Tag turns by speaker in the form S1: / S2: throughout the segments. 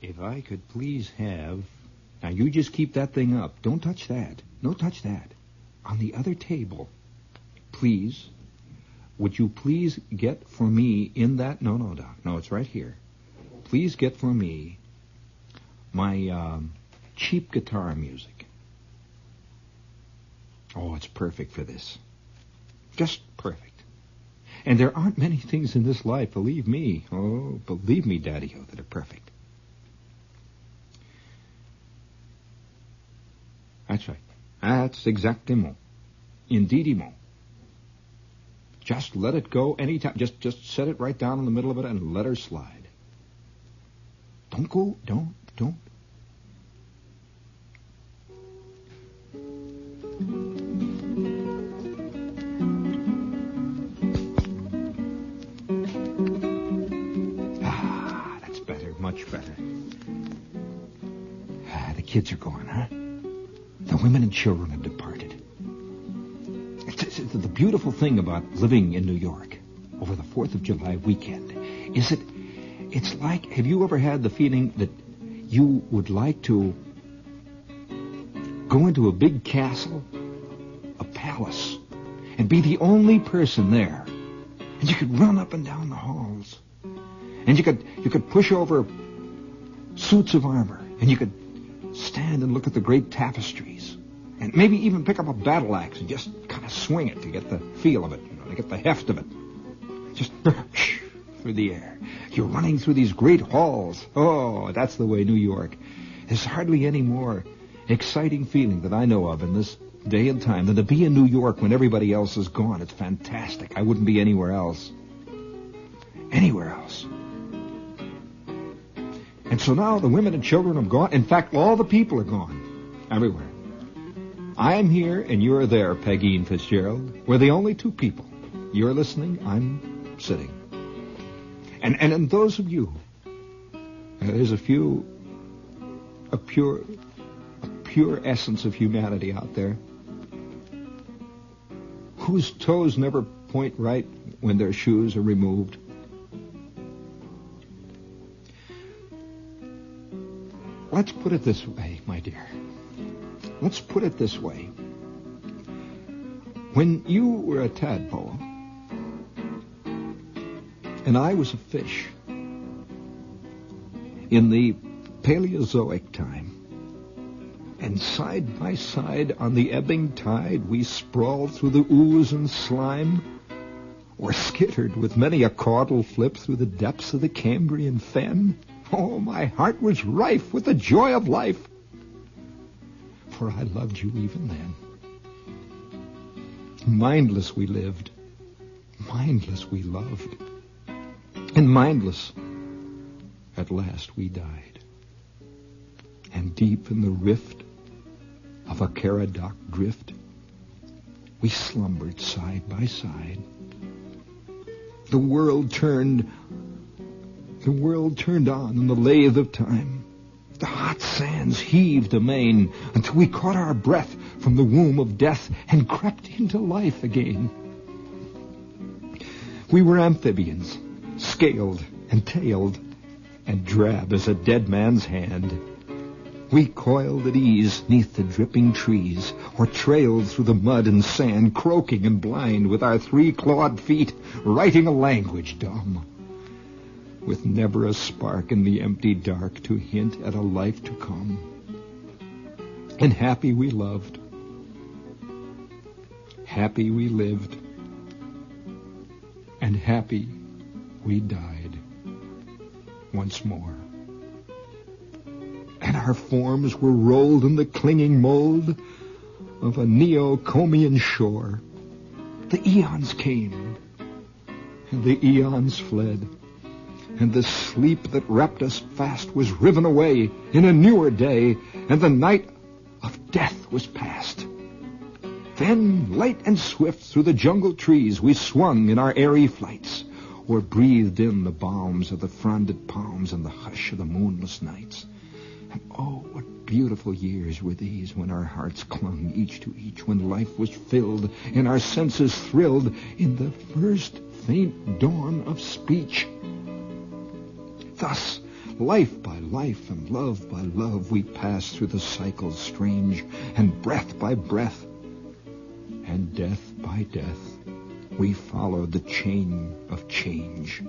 S1: If I could please have. Now, you just keep that thing up. Don't touch that. No, touch that. On the other table, please, would you please get for me in that. No, no, Doc. No, it's right here. Please get for me my um, cheap guitar music. Oh, it's perfect for this. Just perfect. And there aren't many things in this life, believe me. Oh, believe me, Daddy-O, that are perfect. That's right. That's exactimo. Indeedimo. Just let it go anytime. Just just set it right down in the middle of it and let her slide. Don't go. Don't. Don't. Ah, that's better. Much better. Ah, the kids are gone, huh? Women and children have departed. It's, it's the beautiful thing about living in New York over the 4th of July weekend is that it's like, have you ever had the feeling that you would like to go into a big castle, a palace, and be the only person there? And you could run up and down the halls. And you could, you could push over suits of armor. And you could stand and look at the great tapestries. And maybe even pick up a battle axe and just kind of swing it to get the feel of it, you know, to get the heft of it. Just through the air. You're running through these great halls. Oh, that's the way New York. There's hardly any more exciting feeling that I know of in this day and time than to be in New York when everybody else is gone. It's fantastic. I wouldn't be anywhere else. Anywhere else. And so now the women and children have gone. In fact, all the people are gone. Everywhere. I'm here and you're there, Pegeen Fitzgerald. We're the only two people. You're listening, I'm sitting. And and, and those of you, uh, there's a few, a pure, a pure essence of humanity out there whose toes never point right when their shoes are removed. Let's put it this way, my dear. Let's put it this way. When you were a tadpole, and I was a fish, in the Paleozoic time, and side by side on the ebbing tide we sprawled through the ooze and slime, or skittered with many a caudal flip through the depths of the Cambrian fen. Oh, my heart was rife with the joy of life, for I loved you even then. Mindless we lived, mindless we loved, and mindless at last we died. And deep in the rift of a Caradoc drift, we slumbered side by side. The world turned, the world turned on in the lathe of time. The hot sands heaved amain until we caught our breath from the womb of death and crept into life again. We were amphibians, scaled and tailed, and drab as a dead man's hand. We coiled at ease neath the dripping trees, or trailed through the mud and sand, croaking and blind with our three-clawed feet, writing a language dumb, with never a spark in the empty dark to hint at a life to come. And happy we loved, happy we lived, and happy we died once more and our forms were rolled in the clinging mold of a Neocomian shore. The eons came, and the eons fled, and the sleep that wrapped us fast was riven away in a newer day, and the night of death was past. Then, light and swift through the jungle trees, we swung in our airy flights, or breathed in the balms of the fronded palms and the hush of the moonless nights. And oh, what beautiful years were these when our hearts clung each to each, when life was filled and our senses thrilled in the first faint dawn of speech. Thus, Life by life and love by love we pass through the cycles strange, and breath by breath and death by death we follow the chain of change.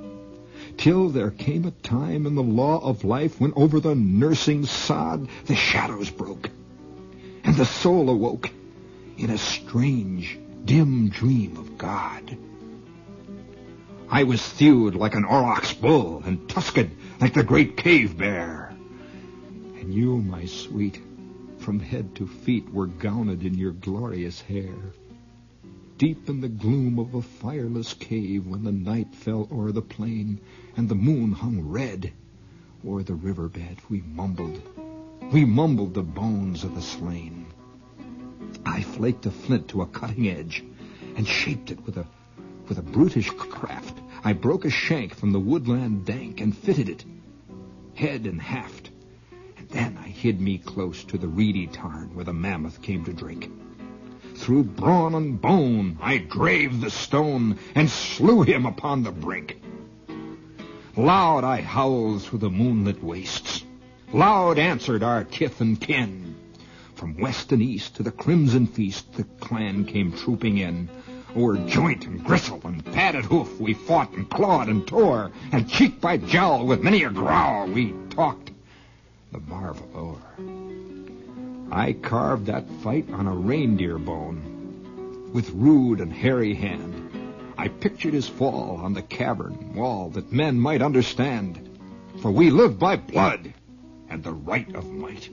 S1: Till there came a time in the law of life when over the nursing sod the shadows broke, and the soul awoke in a strange, dim dream of God. I was thewed like an aurochs bull and tusked like the great cave bear. And you, my sweet, from head to feet were gowned in your glorious hair. Deep in the gloom of a fireless cave when the night fell o'er the plain and the moon hung red o'er the riverbed, we mumbled, we mumbled the bones of the slain. I flaked a flint to a cutting edge and shaped it with a with a brutish craft. I broke a shank from the woodland dank and fitted it, head and haft. And then I hid me close to the reedy tarn where the mammoth came to drink. Through brawn and bone I drave the stone and slew him upon the brink. Loud I howled through the moonlit wastes. Loud answered our kith and kin. From west and east to the crimson feast the clan came trooping in. O'er joint and gristle and padded hoof we fought and clawed and tore, and cheek by jowl with many a growl we talked the marvel o'er. I carved that fight on a reindeer bone with rude and hairy hand. I pictured his fall on the cavern wall that men might understand. For we live by blood and the right of might.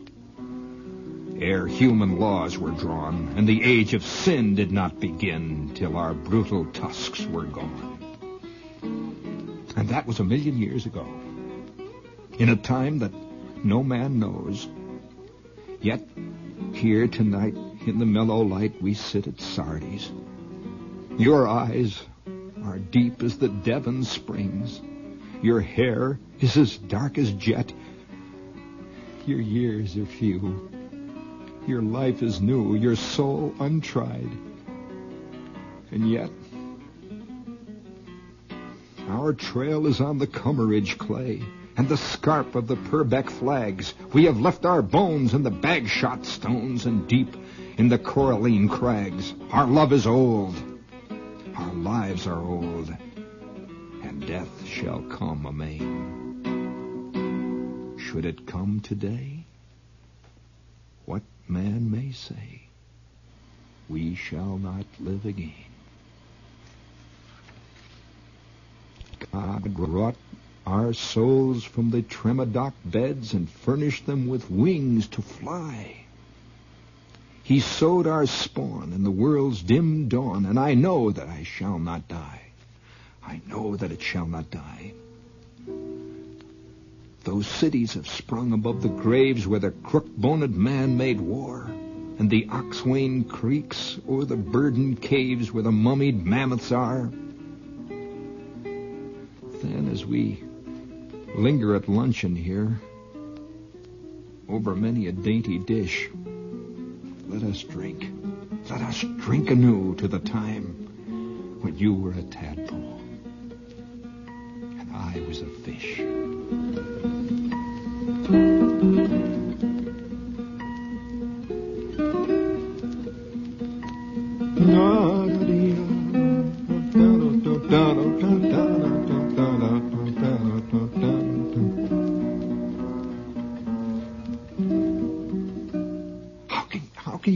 S1: Ere human laws were drawn, and the age of sin did not begin till our brutal tusks were gone. And that was a million years ago, in a time that no man knows. Yet, here tonight, in the mellow light, we sit at Sardi's. Your eyes are deep as the Devon springs. Your hair is as dark as jet. Your years are few. Your life is new, your soul untried. And yet, our trail is on the Kimmeridge clay and the scarp of the Purbeck flags. We have left our bones in the Bagshot stones and deep in the coralline crags. Our love is old. Our lives are old. And death shall come amain. Should it come today? Man may say, we shall not live again. God brought our souls from the tremadoc beds and furnished them with wings to fly. He sowed our spawn in the world's dim dawn, and I know that I shall not die. I know that it shall not die. Those cities have sprung above the graves where the crook-boned man made war, and the oxwain creaks o'er the burdened caves where the mummied mammoths are. Then, as we linger at luncheon here, over many a dainty dish, let us drink. Let us drink anew to the time when you were a tadpole and I was a fish.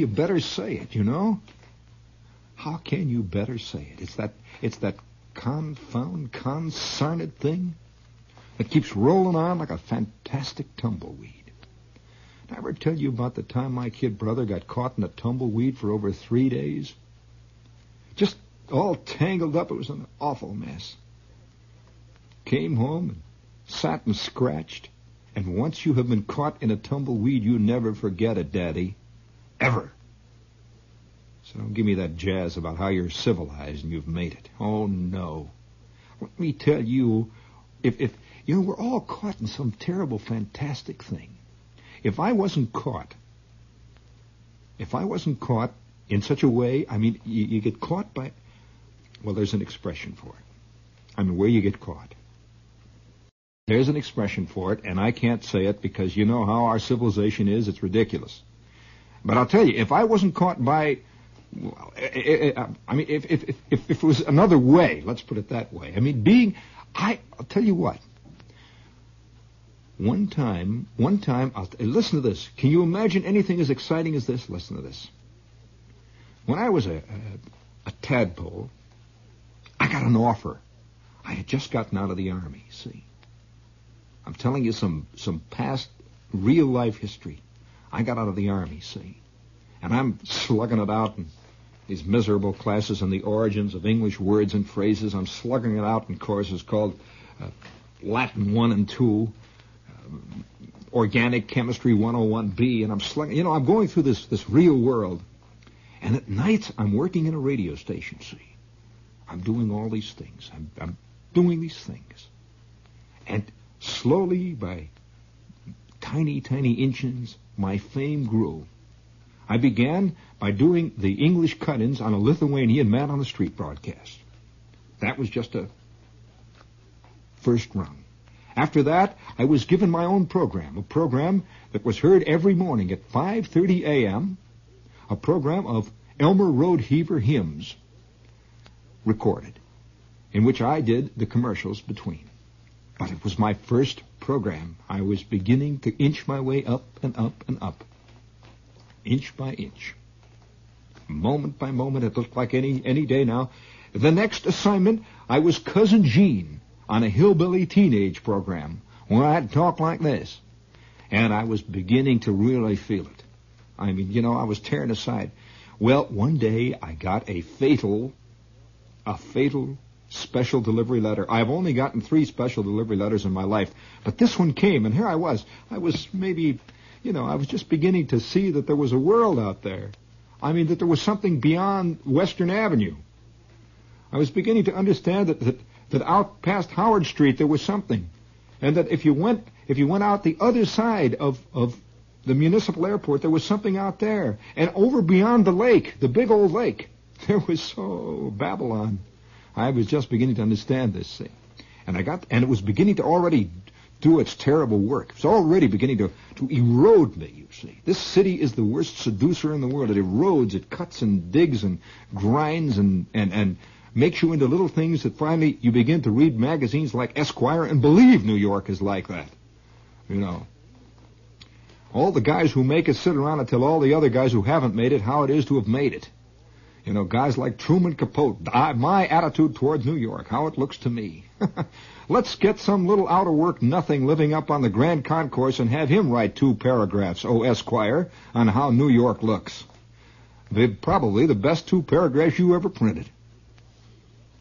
S1: You better say it, you know? How can you better say it? It's that, it's that confound, consarned thing that keeps rolling on like a fantastic tumbleweed. Did I ever tell you about the time my kid brother got caught in a tumbleweed for over three days? Just all tangled up. It was an awful mess. Came home and sat and scratched. And once you have been caught in a tumbleweed, you never forget it, Daddy. Ever. So don't give me that jazz about how you're civilized and you've made it. Oh, no. Let me tell you, if, if, you know, we're all caught in some terrible, fantastic thing. If I wasn't caught, if I wasn't caught in such a way, I mean, you, you get caught by, well, there's an expression for it. I mean, where you get caught. There's an expression for it, and I can't say it because you know how our civilization is. It's ridiculous. But I'll tell you, if I wasn't caught by, well, eh, eh, eh, um, I mean, if, if, if, if it was another way, let's put it that way. I mean, being, I, I'll tell you what. One time, one time, I'll, listen to this. Can you imagine anything as exciting as this? Listen to this. When I was a, a, a tadpole, I got an offer. I had just gotten out of the army, see. I'm telling you some, some past real life history. I got out of the army, see. And I'm slugging it out in these miserable classes on the origins of English words and phrases. I'm slugging it out in courses called uh, Latin 1 and 2, uh, Organic Chemistry 101B, and I'm slugging, you know, I'm going through this, this real world. And at night, I'm working in a radio station, see. I'm doing all these things. I'm, I'm doing these things. And slowly, by tiny, tiny inches, my fame grew. I began by doing the English cut-ins on a Lithuanian man on the street broadcast. That was just a first rung. After that, I was given my own program, a program that was heard every morning at 5.30 a.m., a program of Elmer Rodeheaver hymns recorded, in which I did the commercials between. But it was my first program. I was beginning to inch my way up and up and up. Inch by inch. Moment by moment, it looked like any, any day now. The next assignment, I was Cousin Gene on a hillbilly teenage program where I'd talk like this. And I was beginning to really feel it. I mean, you know, I was tearing aside. Well, one day I got a fatal, a fatal special delivery letter. I've only gotten three special delivery letters in my life, but this one came, and here I was. I was maybe, you know, I was just beginning to see that there was a world out there. I mean, that there was something beyond Western Avenue. I was beginning to understand that, that, that out past Howard Street there was something. And that if you went, if you went out the other side of, of the municipal airport, there was something out there. And over beyond the lake, the big old lake, there was so Babylon. I was just beginning to understand this thing. And I got, and it was beginning to already do its terrible work. It was already beginning to, to erode me, you see. This city is the worst seducer in the world. It erodes, it cuts and digs and grinds and, and, and makes you into little things that finally you begin to read magazines like Esquire and believe New York is like that. You know. All the guys who make it sit around and tell all the other guys who haven't made it how it is to have made it. You know, guys like Truman Capote. I, uh, my attitude towards New York, how it looks to me. Let's get some little out of work nothing living up on the Grand Concourse and have him write two paragraphs, oh Esquire, on how New York looks. They're probably the best two paragraphs you ever printed.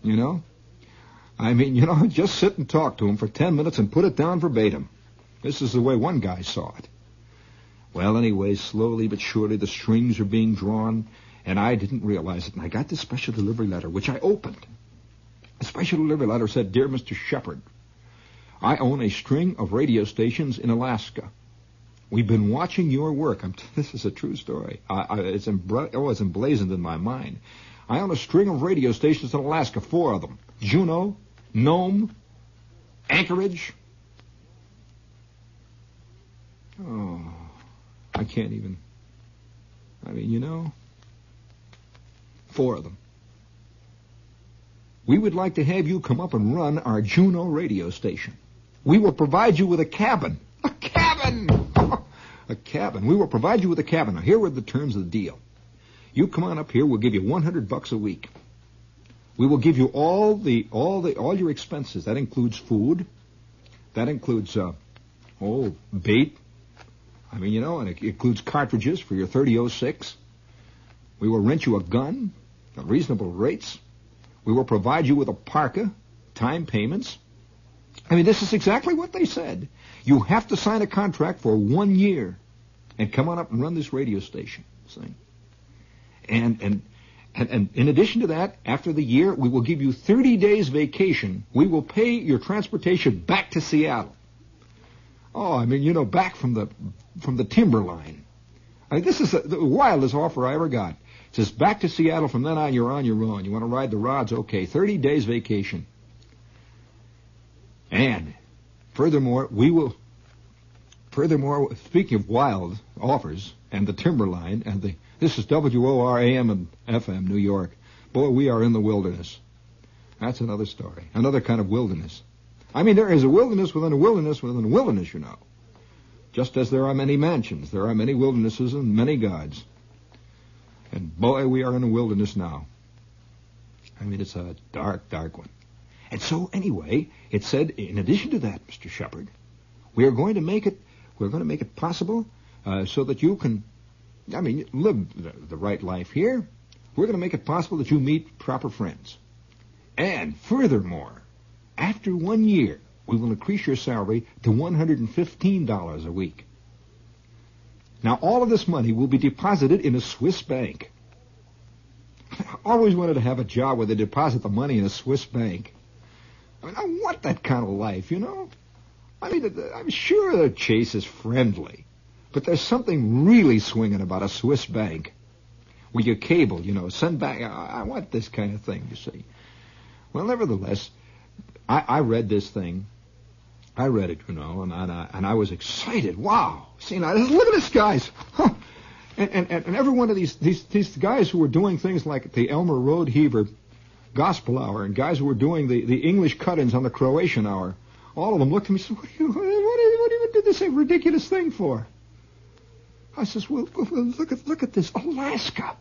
S1: You know? I mean, you know, just sit and talk to him for ten minutes and put it down verbatim. This is the way one guy saw it. Well, anyway, slowly but surely the strings are being drawn and I didn't realize it. And I got this special delivery letter, which I opened. The special delivery letter said, Dear Mr. Shepard, I own a string of radio stations in Alaska. We've been watching your work. T- this is a true story. I, I, it's, embra- oh, it's emblazoned in my mind. I own a string of radio stations in Alaska, four of them. Juneau, Nome, Anchorage. Oh, I can't even. I mean, you know, Four of them. We would like to have you come up and run our Juneau radio station. We will provide you with a cabin. A cabin! a cabin. We will provide you with a cabin. Now, here were the terms of the deal. You come on up here, we'll give you 100 bucks a week. We will give you all the, all the, all your expenses. That includes food. That includes, uh, oh, bait. I mean, you know, and it includes cartridges for your 3006. We will rent you a gun at reasonable rates. We will provide you with a parka, time payments. I mean, this is exactly what they said. You have to sign a contract for one year and come on up and run this radio station. See? And, and, and, and in addition to that, after the year, we will give you 30 days vacation. We will pay your transportation back to Seattle. Oh, I mean, you know, back from the, from the timberline. I mean, this is a, the wildest offer I ever got. It says back to Seattle. From then on, you're on your own. You want to ride the rods? Okay. 30 days vacation. And Furthermore, we will. Furthermore, speaking of wild offers and the timberline and the this is WOR AM and FM New York. Boy, we are in the wilderness. That's another story. Another kind of wilderness. I mean, there is a wilderness within a wilderness within a wilderness, you know. Just as there are many mansions, there are many wildernesses and many gods. And boy, we are in a wilderness now. I mean, it's a dark, dark one. And so, anyway, it said, in addition to that, Mr. Shepard, we are going to make it, we're going to make it possible uh, so that you can, I mean, live the, the right life here. We're going to make it possible that you meet proper friends. And furthermore, after one year, we will increase your salary to $115 a week. Now, all of this money will be deposited in a Swiss bank. I always wanted to have a job where they deposit the money in a Swiss bank. I mean, I want that kind of life, you know? I mean, I'm sure the Chase is friendly, but there's something really swinging about a Swiss bank. With your cable, you know, send back. I, I want this kind of thing, you see. Well, nevertheless, I, I read this thing. I read it, you know, and, I, and I was excited. Wow. See, now, look at this, guys. Huh. And, and, and every one of these, these, these guys who were doing things like the Elmer Rodeheaver Gospel Hour and guys who were doing the, the English cut-ins on the Croatian Hour, all of them looked at me and said, what, do you, what, what, what did this ridiculous thing for? I says, well, look at, look at this. Alaska.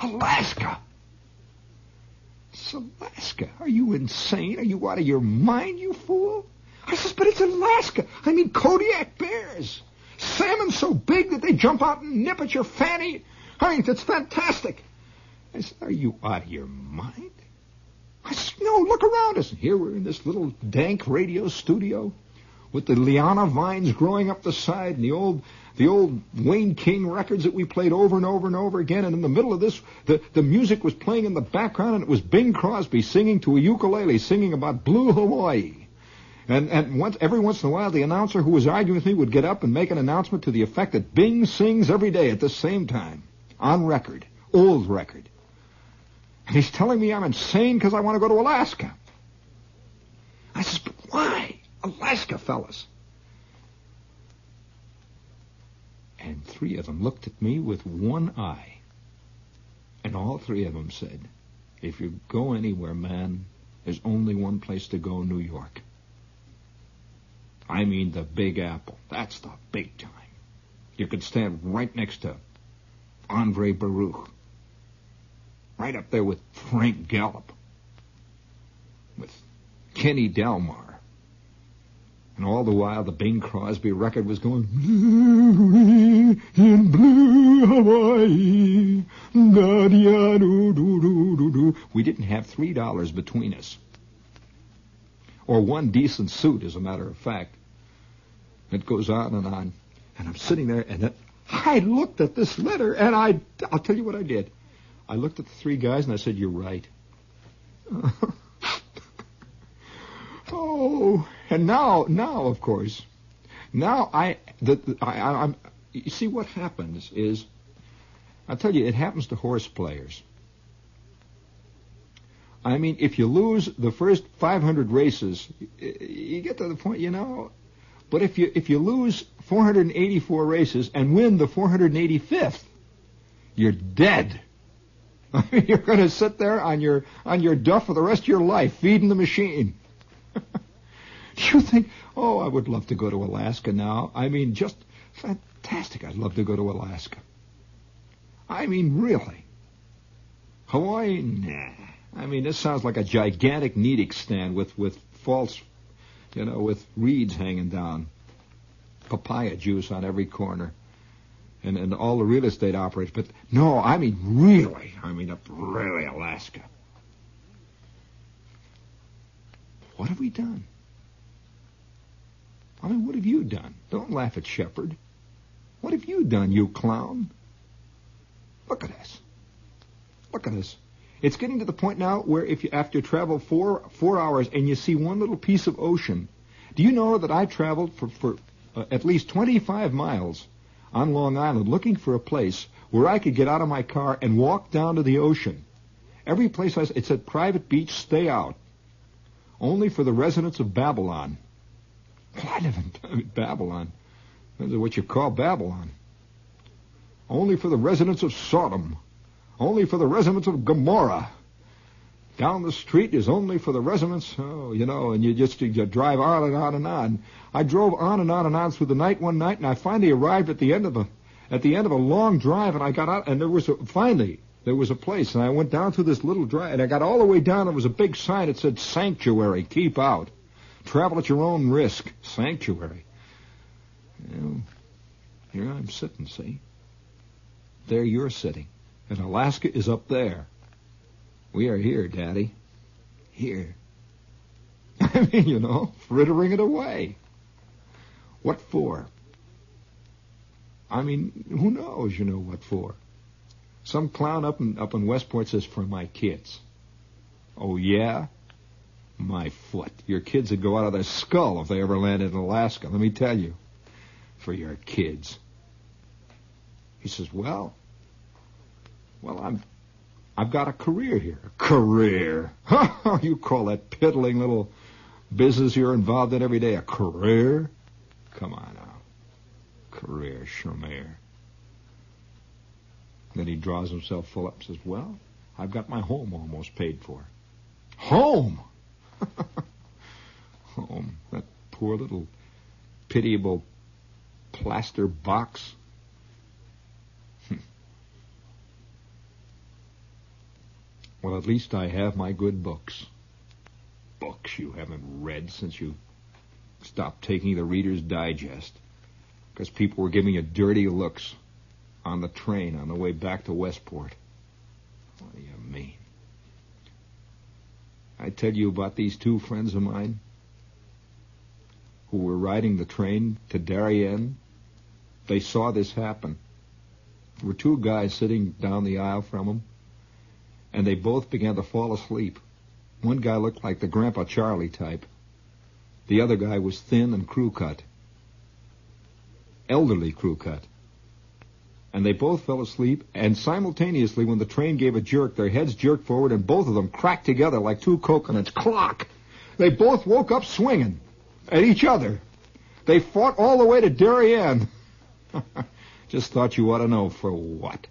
S1: Alaska. It's Alaska. Are you insane? Are you out of your mind, you fool? I says, but it's Alaska. I mean, Kodiak bears. Salmon so big that they jump out and nip at your fanny. I mean, that's fantastic. I said, are you out of your mind? I said, no, look around us. Here we're in this little dank radio studio with the liana vines growing up the side and the old the old Wayne King records that we played over and over and over again. And in the middle of this, the, the music was playing in the background, and it was Bing Crosby singing to a ukulele, singing about Blue Hawaii. And, and once, every once in a while, the announcer who was arguing with me would get up and make an announcement to the effect that Bing sings every day at the same time, on record, old record. And he's telling me I'm insane because I want to go to Alaska. I says, but why? Alaska, fellas. And three of them looked at me with one eye. And all three of them said, if you go anywhere, man, there's only one place to go, New York. I mean the Big Apple. That's the big time. You could stand right next to Andre Baruch. Right up there with Frank Gallop. With Kenny Delmar. And all the while, the Bing Crosby record was going, in blue Hawaii, We didn't have three dollars between us. Or one decent suit, as a matter of fact. It goes on and on. And I'm sitting there, and I looked at this letter, and I, I'll tell you what I did. I looked at the three guys, and I said, you're right. oh, and now, now, of course, now I, the, the I, I'm, you see what happens is, I'll tell you, it happens to horse players. I mean, if you lose the first 500 races, you get to the point, you know. But if you if you lose 484 races and win the 485th, you're dead. you're going to sit there on your on your duff for the rest of your life, feeding the machine. You think, oh, I would love to go to Alaska now. I mean, just fantastic. I'd love to go to Alaska. I mean, really. Hawaii, nah. I mean, this sounds like a gigantic Nedick stand with, with false, you know, with reeds hanging down. Papaya juice on every corner. And, and all the real estate operators. But no, I mean, really. I mean, up really Alaska. What have we done? I mean, what have you done? Don't laugh at Shepard. What have you done, you clown? Look at us. Look at us. It's getting to the point now where if you after travel four four hours and you see one little piece of ocean, do you know that I traveled for for uh, at least 25 miles on Long Island looking for a place where I could get out of my car and walk down to the ocean. Every place I it said private beach, stay out. Only for the residents of Babylon. I live in Babylon. This is what you call Babylon. Only for the residents of Sodom. Only for the residents of Gomorrah. Down the street is only for the residents, oh, you know, and you just you drive on and on and on. I drove on and on and on through the night one night, and I finally arrived at the end of a at the end of a long drive, and I got out, and there was a, finally there was a place, and I went down through this little drive, and I got all the way down. And there was a big sign that said "Sanctuary, keep out, travel at your own risk." Sanctuary. Well, here I'm sitting. See, there you're sitting, and Alaska is up there. We are here, Daddy. Here. I mean, you know, frittering it away. What for? I mean, who knows, you know, what for? Some clown up in, up in Westport says, for my kids. Oh, yeah? My foot. Your kids would go out of their skull if they ever landed in Alaska, let me tell you. For your kids. He says, well, well, I'm I've got a career here. A career? you call that piddling little business you're involved in every day a career? Come on now. Career, Schmermer. Then he draws himself full up and says, Well, I've got my home almost paid for. Home? Home. Oh, that poor little pitiable plaster box hmm. Well, at least I have my good books. Books you haven't read since you stopped taking the Reader's Digest. Because people were giving you dirty looks on the train on the way back to Westport. Mean? I tell you about these two friends of mine who were riding the train to Darien. They saw this happen. There were two guys sitting down the aisle from them and they both began to fall asleep. One guy looked like the Grandpa Charlie type. The other guy was thin and crew cut. Elderly crew cut. And they both fell asleep, and simultaneously, when the train gave a jerk, their heads jerked forward, and both of them cracked together like two coconuts. Clock! They both woke up swinging at each other. They fought all the way to Darien. Just thought you ought to know for what.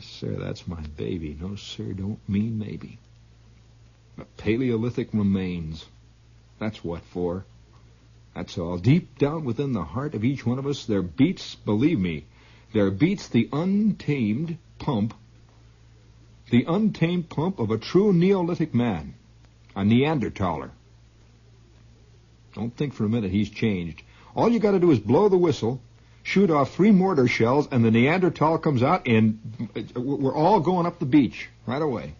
S1: Sir, that's my baby. No, sir, don't mean maybe. But Paleolithic remains. That's what for. That's all. Deep down within the heart of each one of us, there beats, believe me, there beats the untamed pump, the untamed pump of a true Neolithic man, a Neanderthaler. Don't think for a minute he's changed. All you got to do is blow the whistle, shoot off three mortar shells, and the Neanderthal comes out, and we're all going up the beach right away.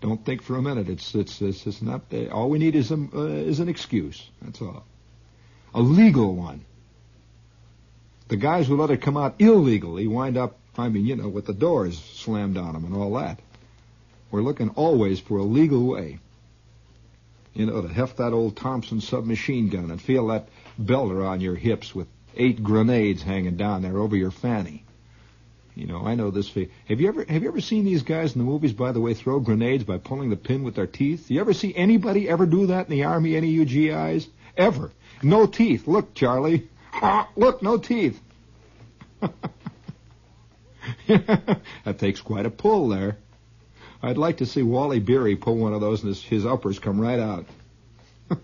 S1: Don't think for a minute. It's it's it's, it's not. Uh, all we need is a, uh, is an excuse. That's all. A legal one. The guys who let it come out illegally wind up. I mean, you know, with the doors slammed on them and all that. We're looking always for a legal way. You know, to heft that old Thompson submachine gun and feel that belt around your hips with eight grenades hanging down there over your fanny. You know, I know this. Have you ever have you ever seen these guys in the movies? By the way, throw grenades by pulling the pin with their teeth. You ever see anybody ever do that in the army? Any you GIs ever? No teeth. Look, Charlie. look, no teeth. that takes quite a pull there. I'd like to see Wally Beery pull one of those and his, his uppers come right out.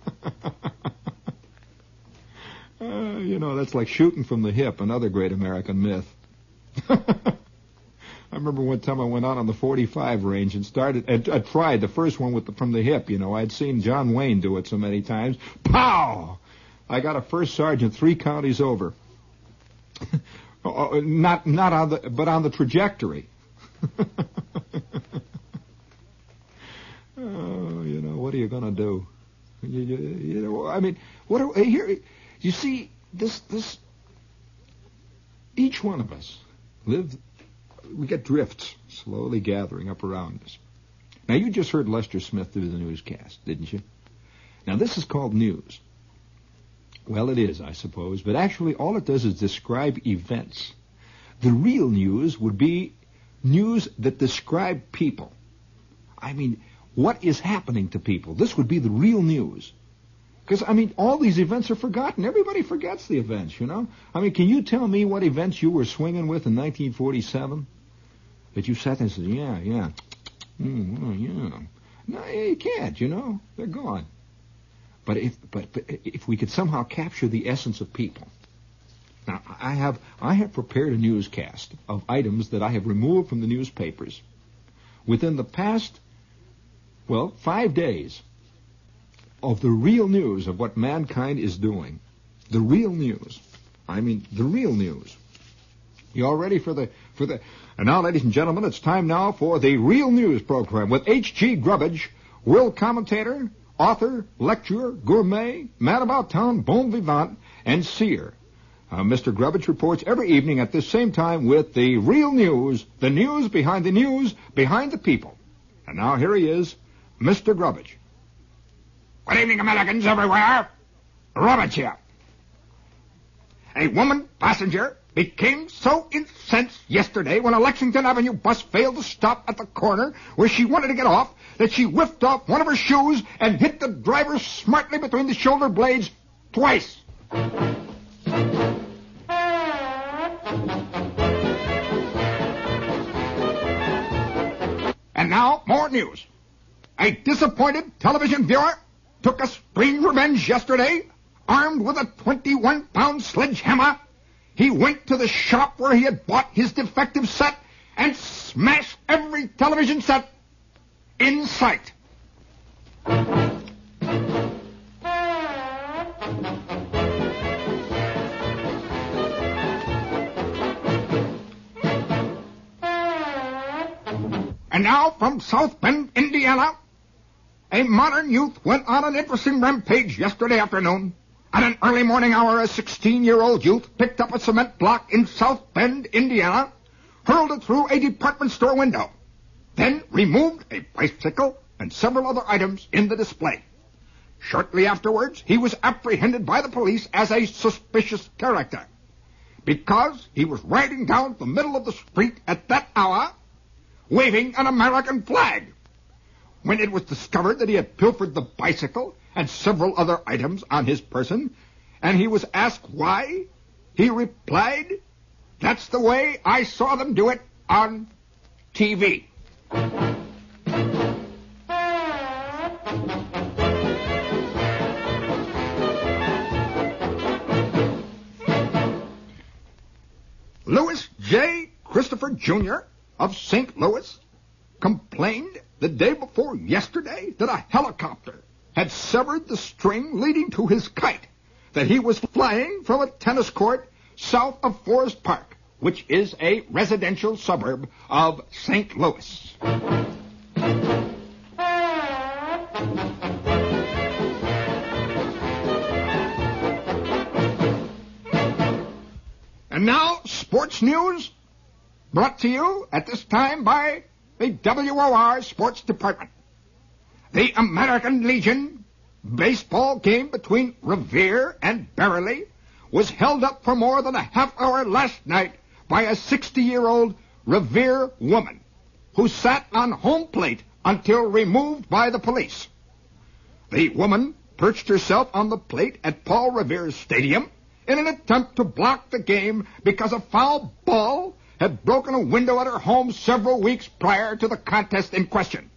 S1: Uh, you know, that's like shooting from the hip, another great American myth. I remember one time I went out on the 45 range and started, and I tried the first one with the, from the hip, you know. I'd seen John Wayne do it so many times. Pow! I got a first sergeant three counties over. Uh, uh, not, not on the, but on the trajectory. oh, you know, what are you gonna do? You, you, you know, I mean, what are, here, you see, this, this, each one of us live, we get drifts slowly gathering up around us. Now, you just heard Lester Smith do the newscast, didn't you? Now, this is called news. Well, it is, I suppose, but actually all it does is describe events. The real news would be news that describe people. I mean, what is happening to people? This would be the real news.
S2: Because, I mean, all these events are forgotten. Everybody forgets the events, you know? I mean, can you tell me what events you were swinging with in 1947? That you sat there and said, yeah, yeah, mm, oh, yeah. No, you can't, you know? They're gone. But if, but, but if we could somehow capture the essence of people. Now, I have, I have prepared a newscast of items that I have removed from the newspapers within the past, well, five days of the real news of what mankind is doing. The real news. I mean, the real news. You all ready for the, for the, and now, ladies and gentlemen, it's time now for the Real News program with H.G. Grubbage, world commentator, author, lecturer, gourmet, man about town, bon vivant, and seer. Uh, Mr. Grubbage reports every evening at this same time with the real news, the news behind the news, behind the people. And now here he is, Mr. Grubbage.
S1: Good evening, Americans everywhere. Grubbage here. A woman passenger became so incensed yesterday when a Lexington Avenue bus failed to stop at the corner where she wanted to get off that she whipped off one of her shoes and hit the driver smartly between the shoulder blades twice. And now, more news. A disappointed television viewer took a spring revenge yesterday, armed with a 21-pound sledgehammer. He went to the shop where he had bought his defective set and smashed every television set in sight. And now from South Bend, Indiana, a modern youth went on an interesting rampage yesterday afternoon. At an early morning hour, a 16-year-old youth picked up a cement block in South Bend, Indiana, hurled it through a department store window, then removed a bicycle and several other items in the display. Shortly afterwards, he was apprehended by the police as a suspicious character because he was riding down the middle of the street at that hour waving an American flag. When it was discovered that he had pilfered the bicycle and several other items on his person, and he was asked why, he replied, That's the way I saw them do it on TV. Louis J. Christopher Jr. of St. Louis complained the day before yesterday that a helicopter had severed the string leading to his kite that he was flying from a tennis court south of Forest Park, which is a residential suburb of St. Louis. And now, sports news brought to you at this time by the WOR Sports Department. The American Legion baseball game between Revere and Beverly was held up for more than a half hour last night by a 60-year-old Revere woman who sat on home plate until removed by the police. The woman perched herself on the plate at Paul Revere's stadium in an attempt to block the game because a foul ball had broken a window at her home several weeks prior to the contest in question.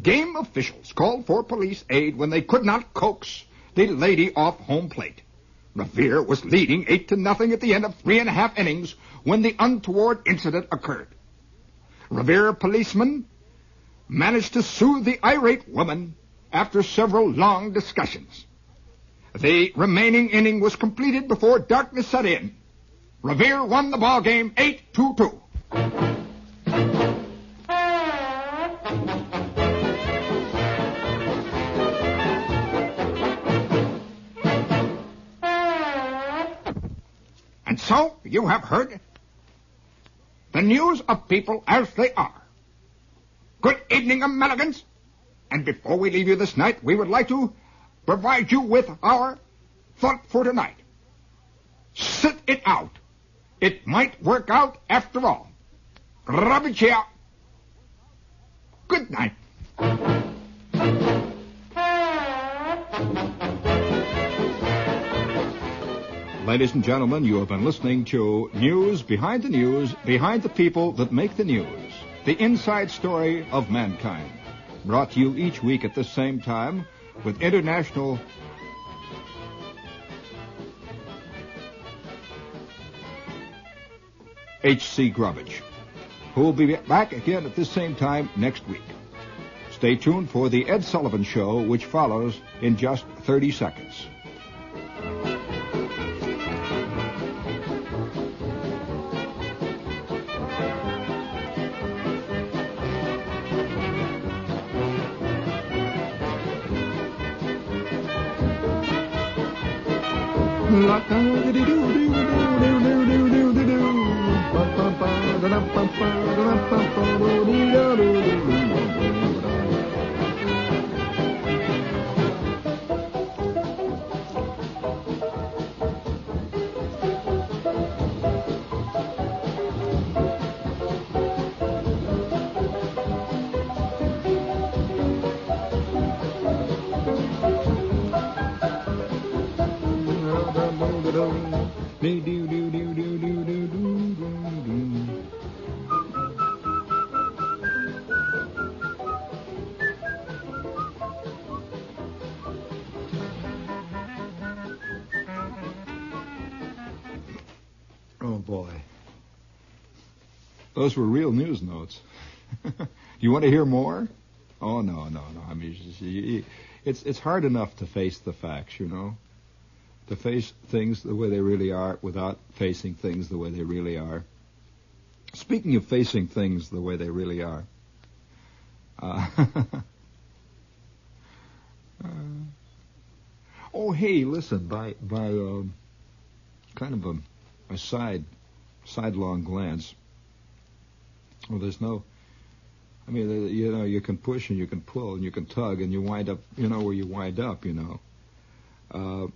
S1: Game officials called for police aid when they could not coax the lady off home plate. Revere was leading eight to nothing at the end of three and a half innings when the untoward incident occurred. Revere policemen managed to soothe the irate woman after several long discussions. The remaining inning was completed before darkness set in. Revere won the ball game 8-2-2. And so you have heard the news of people as they are. Good evening, Americans. And before we leave you this night, we would like to provide you with our thought for tonight. Sit it out. It might work out after all. Grubbage here. Good night. Ladies and gentlemen, you have been listening to News Behind the News, Behind the People That Make the News, the inside story of mankind. Brought to you each week at the same time with international H.C. Grubbage, who will be back again at this same time next week. Stay tuned for the Ed Sullivan Show, which follows in just 30 seconds. Oh Those were real news notes. you want to hear more? Oh no, no, no. I mean, it's, it's it's hard enough to face the facts, you know, to face things the way they really are without facing things the way they really are. Speaking of facing things the way they really are, uh, uh, oh hey, listen, by by um, kind of a, a side sidelong glance. Well, there's no. I mean, uh, you know, you can push and you can pull and you can tug and you wind up, you know, where you wind up, you know. Uh,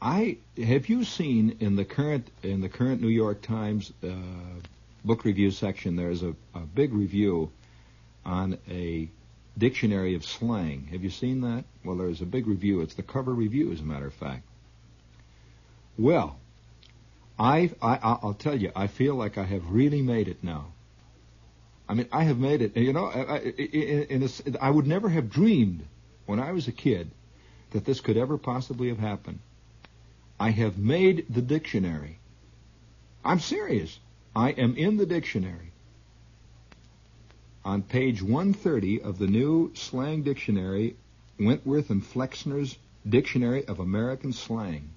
S1: I have you seen in the current in the current New York Times uh, book review section. There's a, a big review on a dictionary of slang. Have you seen that? Well, there's a big review. It's the cover review, as a matter of fact. Well, I, I I'll tell you, I feel like I have really made it now. I mean, I have made it. You know, I, I, in, in a I would never have dreamed when I was a kid that this could ever possibly have happened. I have made the dictionary. I'm serious. I am in the dictionary. On page 130 of the new slang dictionary, Wentworth and Flexner's Dictionary of American Slang,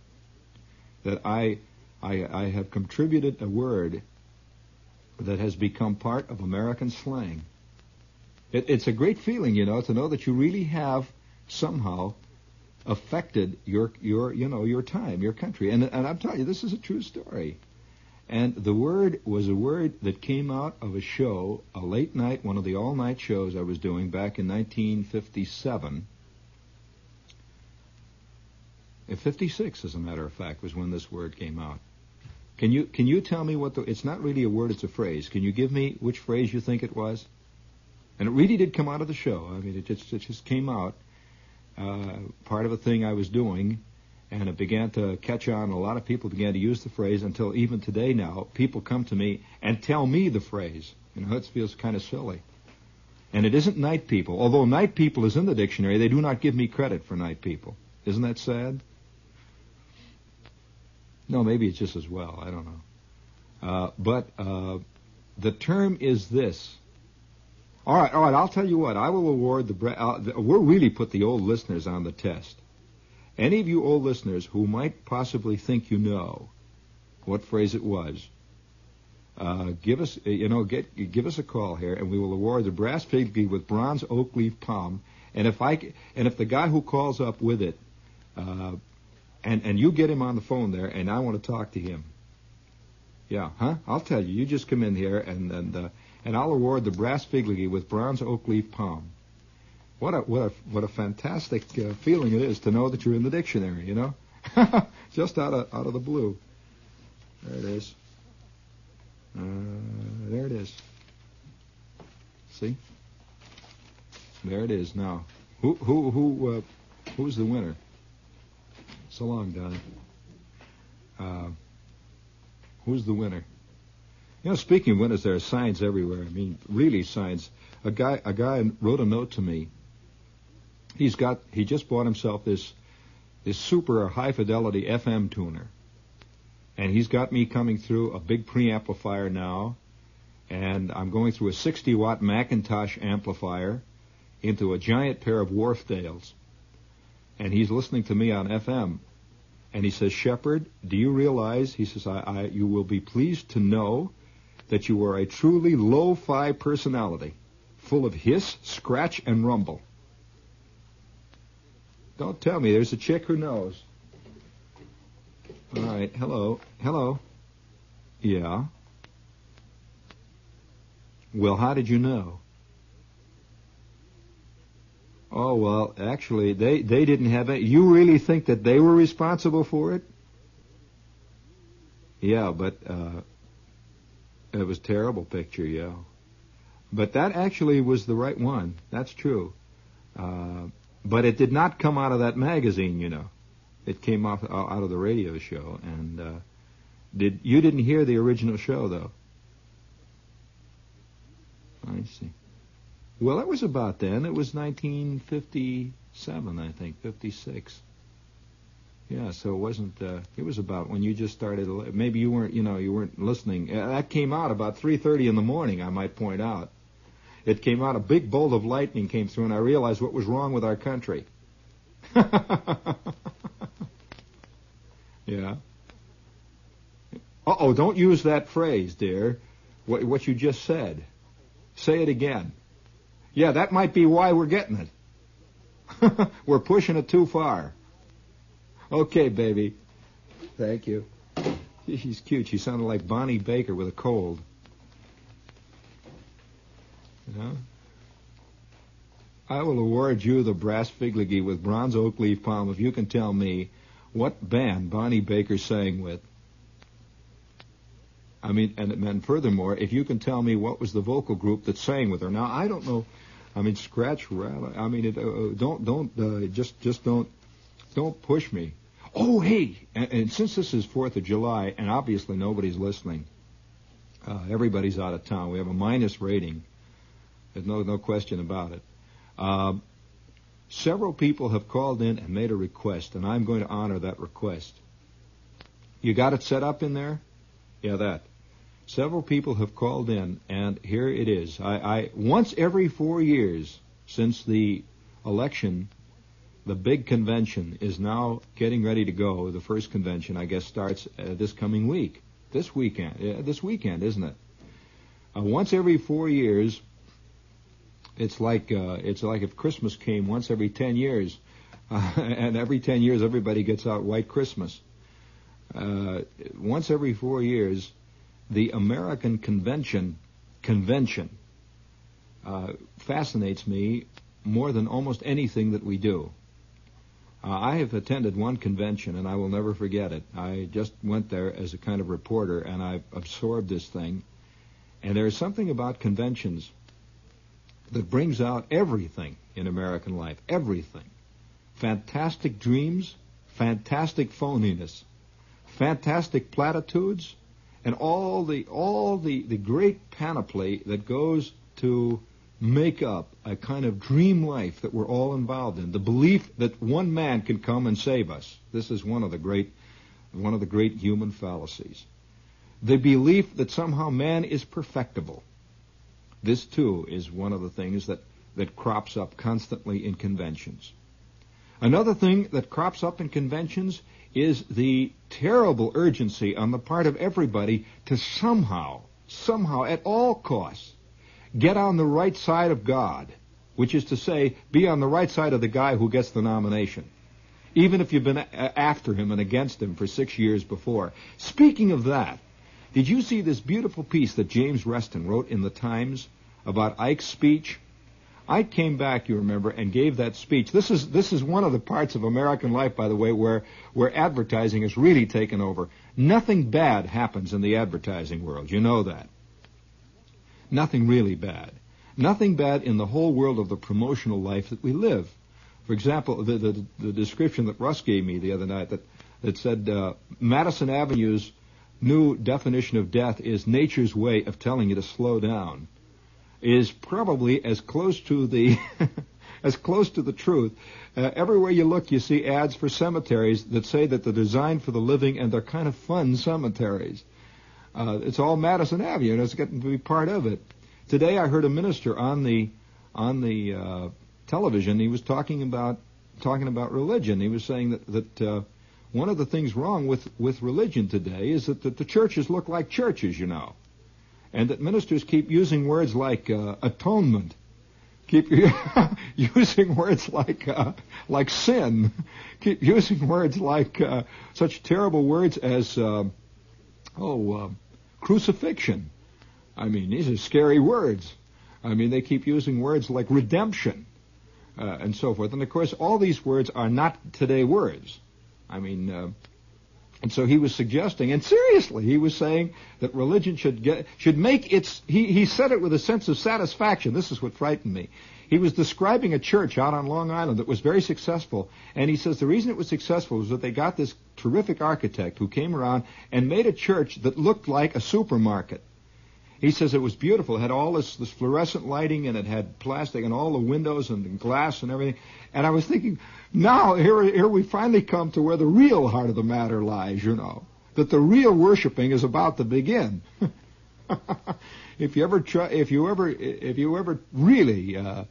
S1: that I, I, I have contributed a word that has become part of American slang. It, it's a great feeling, you know, to know that you really have somehow affected your your you know your time, your country. And and I'm telling you, this is a true story. And the word was a word that came out of a show, a late night, one of the all night shows I was doing back in 1957. In 56, as a matter of fact, was when this word came out. Can you can you tell me what the? It's not really a word; it's a phrase. Can you give me which phrase you think it was? And it really did come out of the show. I mean, it just it just came out. Uh, part of a thing I was doing, and it began to catch on. A lot of people began to use the phrase until even today now, people come to me and tell me the phrase. You know, it feels kind of silly. And it isn't night people. Although night people is in the dictionary, they do not give me credit for night people. Isn't that sad? No, maybe it's just as well. I don't know. Uh, but uh, the term is this. All right, all right. I'll tell you what. I will award the. Bra- uh, we'll really put the old listeners on the test. Any of you old listeners who might possibly think you know what phrase it was, uh, give us, uh, you know, get give us a call here, and we will award the brass fig with bronze oak leaf palm. And if I and if the guy who calls up with it, uh, and and you get him on the phone there, and I want to talk to him. Yeah, huh? I'll tell you. You just come in here, and and uh, and I'll award the brass figurine with bronze oak leaf palm. What a what a what a fantastic uh, feeling it is to know that you're in the dictionary. You know, just out of out of the blue. There it is. Uh, there it is. See? There it is. Now, who who who uh, who's the winner? So long, Don. Uh, who's the winner? You know, speaking of winners, there are signs everywhere. I mean, really signs. A guy, a guy wrote a note to me. He's got, he just bought himself this, this super high fidelity FM tuner, and he's got me coming through a big preamplifier now, and I'm going through a 60 watt McIntosh amplifier into a giant pair of Wharfedales, and he's listening to me on FM. And he says, Shepherd, do you realize, he says, I, I, you will be pleased to know that you are a truly lo-fi personality, full of hiss, scratch, and rumble. Don't tell me, there's a chick who knows. All right, hello, hello. Yeah. Well, how did you know? Oh well, actually, they they didn't have it. You really think that they were responsible for it? Yeah, but uh, it was a terrible picture. Yeah, but that actually was the right one. That's true. Uh, but it did not come out of that magazine, you know. It came off out of the radio show, and uh, did you didn't hear the original show though? I see. Well, it was about then. It was 1957, I think, 56. Yeah, so it wasn't. Uh, it was about when you just started. Maybe you weren't. You know, you weren't listening. Uh, that came out about 3:30 in the morning. I might point out. It came out. A big bolt of lightning came through, and I realized what was wrong with our country. yeah. Uh oh! Don't use that phrase, dear. What, what you just said. Say it again. Yeah, that might be why we're getting it. we're pushing it too far. Okay, baby. Thank you. She's cute. She sounded like Bonnie Baker with a cold. You know? I will award you the brass figligee with bronze oak leaf palm if you can tell me what band Bonnie Baker sang with. I mean, and, and furthermore, if you can tell me what was the vocal group that sang with her. Now, I don't know I mean, scratch rattle. I mean, it, uh, don't don't uh, just just don't don't push me. Oh, hey! And, and, since this is Fourth of July, and obviously nobody's listening, uh, everybody's out of town. We have a minus rating. There's no no question about it. Uh, several people have called in and made a request, and I'm going to honor that request. You got it set up in there? Yeah, that. Several people have called in, and here it is. I, I once every four years since the election, the big convention is now getting ready to go. The first convention, I guess, starts uh, this coming week, this weekend, uh, this weekend, isn't it? Uh, once every four years, it's like uh, it's like if Christmas came once every ten years, and every ten years everybody gets out White Christmas. Uh, once every four years, the American Convention convention uh, fascinates me more than almost anything that we do. Uh, I have attended one convention and I will never forget it. I just went there as a kind of reporter and I've absorbed this thing. And there is something about conventions that brings out everything in American life. Everything. Fantastic dreams, fantastic phoniness, fantastic platitudes, and all the all the, the great panoply that goes to make up a kind of dream life that we're all involved in. The belief that one man can come and save us. This is one of the great one of the great human fallacies. The belief that somehow man is perfectible. This too is one of the things that, that crops up constantly in conventions. Another thing that crops up in conventions is the terrible urgency on the part of everybody to somehow, somehow, at all costs, get on the right side of God, which is to say, be on the right side of the guy who gets the nomination, even if you've been after him and against him for six years before. Speaking of that, did you see this beautiful piece that James Reston wrote in the Times about Ike's speech? I came back, you remember, and gave that speech. This is this is one of the parts of American life, by the way, where where advertising has really taken over. Nothing bad happens in the advertising world. You know that. Nothing really bad. Nothing bad in the whole world of the promotional life that we live. For example, the the, the description that Russ gave me the other night that that said uh, Madison Avenue's new definition of death is nature's way of telling you to slow down is probably as close to the as close to the truth. Uh, everywhere you look, you see ads for cemeteries that say that they're designed for the living and they're kind of fun cemeteries. Uh, it's all Madison Avenue, and it's getting to be part of it. Today, I heard a minister on the on the uh, television. He was talking about talking about religion. He was saying that that uh, one of the things wrong with with religion today is that, that the churches look like churches, you know, and that ministers keep using words like uh, atonement keep using words like uh, like sin, keep using words like uh, such terrible words as uh, oh uh, crucifixion. I mean, these are scary words. I mean, they keep using words like redemption uh, and so forth. And of course, all these words are not today words. I mean. And so he was suggesting, and seriously, he was saying that religion should get, should make its, he, he said it with a sense of satisfaction. This is what frightened me. He was describing a church out on Long Island that was very successful, and he says the reason it was successful was that they got this terrific architect who came around and made a church that looked like a supermarket. He says it was beautiful. It had all this, this fluorescent lighting and it had plastic and all the windows and glass and everything. And I was thinking, now here, here we finally come to where the real heart of the matter lies, you know. That the real worshiping is about to begin. if you ever try, if you ever, if you ever really, uh,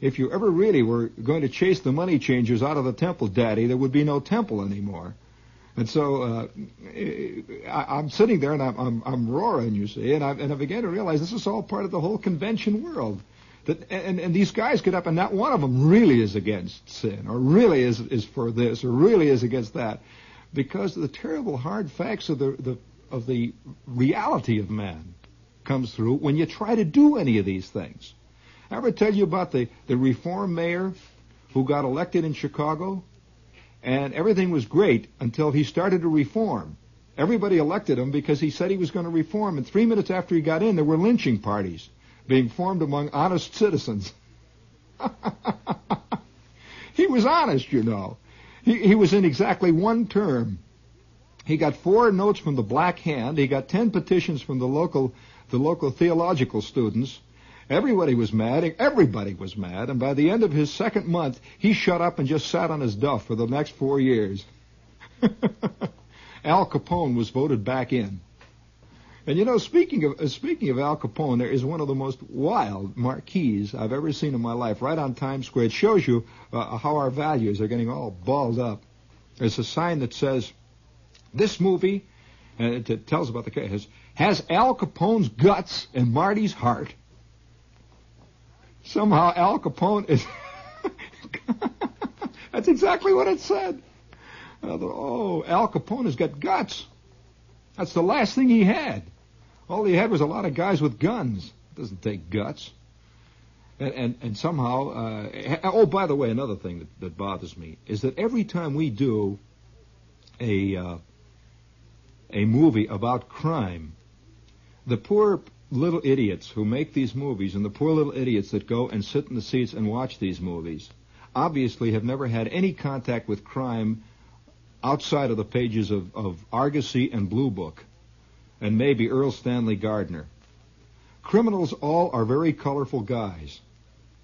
S1: if you ever really were going to chase the money changers out of the temple, Daddy, there would be no temple anymore. And so uh, I, am sitting there and I'm, I'm, I'm roaring, you see, and I, and I began to realize this is all part of the whole convention world. That, and, and these guys get up and not one of them really is against sin or really is, is for this or really is against that because the terrible hard facts of the, the, of the reality of man comes through when you try to do any of these things. I ever tell you about the, the reform mayor who got elected in Chicago? And everything was great until he started to reform. Everybody elected him because he said he was going to reform. And three minutes after he got in, there were lynching parties being formed among honest citizens. he was honest, you know. He, he was in exactly one term. He got four notes from the Black Hand. He got ten petitions from the local, the local theological students. Everybody was mad. Everybody was mad. And by the end of his second month, he shut up and just sat on his duff for the next four years. Al Capone was voted back in. And you know, speaking of uh, speaking of Al Capone, there is one of the most wild marquees I've ever seen in my life, right on Times Square. It shows you uh, how our values are getting all balled up. There's a sign that says, "This movie," and it tells about the case, has Al Capone's guts and Marty's heart somehow Al Capone is. That's exactly what it said. Thought, oh, Al Capone has got guts. That's the last thing he had. All he had was a lot of guys with guns. It doesn't take guts. And, and, and somehow, uh, oh, by the way, another thing that, that bothers me is that every time we do a uh, a movie about crime, the poor little idiots who make these movies and the poor little idiots that go and sit in the seats and watch these movies obviously have never had any contact with crime outside of the pages of, of Argosy and Blue Book and maybe Erle Stanley Gardner. Criminals all are very colorful guys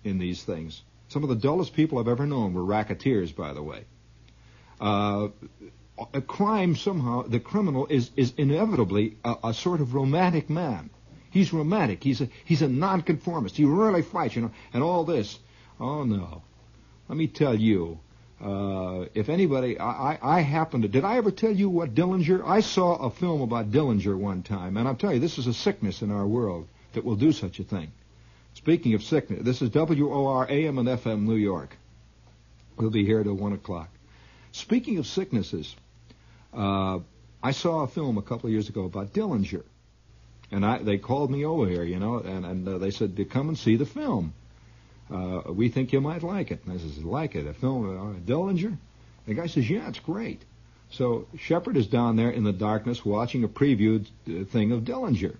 S1: in these things. Some of the dullest people I've ever known were racketeers, by the way. Uh, a crime somehow, the criminal is, is inevitably a, a sort of romantic man. He's romantic. He's a he's a nonconformist. He really fights, you know, and all this. Oh no. Let me tell you, uh, if anybody, I, I, I happen to, did I ever tell you what Dillinger? I saw a film about Dillinger one time, and I'll tell you, this is a sickness in our world that will do such a thing. Speaking of sickness, this is WOR AM and FM New York. We'll be here till one o'clock. Speaking of sicknesses, uh, I saw a film a couple of years ago about Dillinger. And I, they called me over here, you know, and, and uh, they said, to come and see the film. Uh, we think you might like it. And I says, like it? A film, uh, Dillinger? The guy says, yeah, it's great. So Shepherd is down there in the darkness watching a previewed uh, thing of Dillinger.